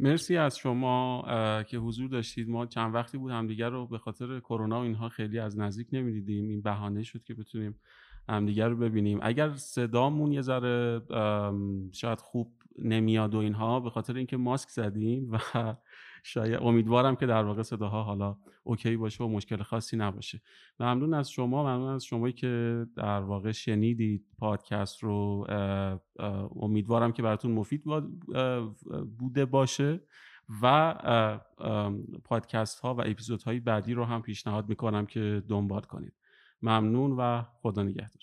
مرسی از شما که حضور داشتید. ما چند وقتی بود همدیگر رو به خاطر کرونا و اینها خیلی از نزدیک نمی‌دیدیم. این بهانه شد که بتونیم همدیگر رو ببینیم. اگر صدامون یه ذره شاید خوب نمیاد و اینها به خاطر اینکه ماسک زدیم و شاید امیدوارم که در واقع صداها حالا اوکی باشه و مشکل خاصی نباشه. ممنون از شما ممنون از شمایی که در واقع شنیدید پادکست رو. امیدوارم که براتون مفید بوده باشه و پادکست ها و اپیزودهای بعدی رو هم پیشنهاد می‌کنم که دنبال کنید. ممنون و خدا نگهدار.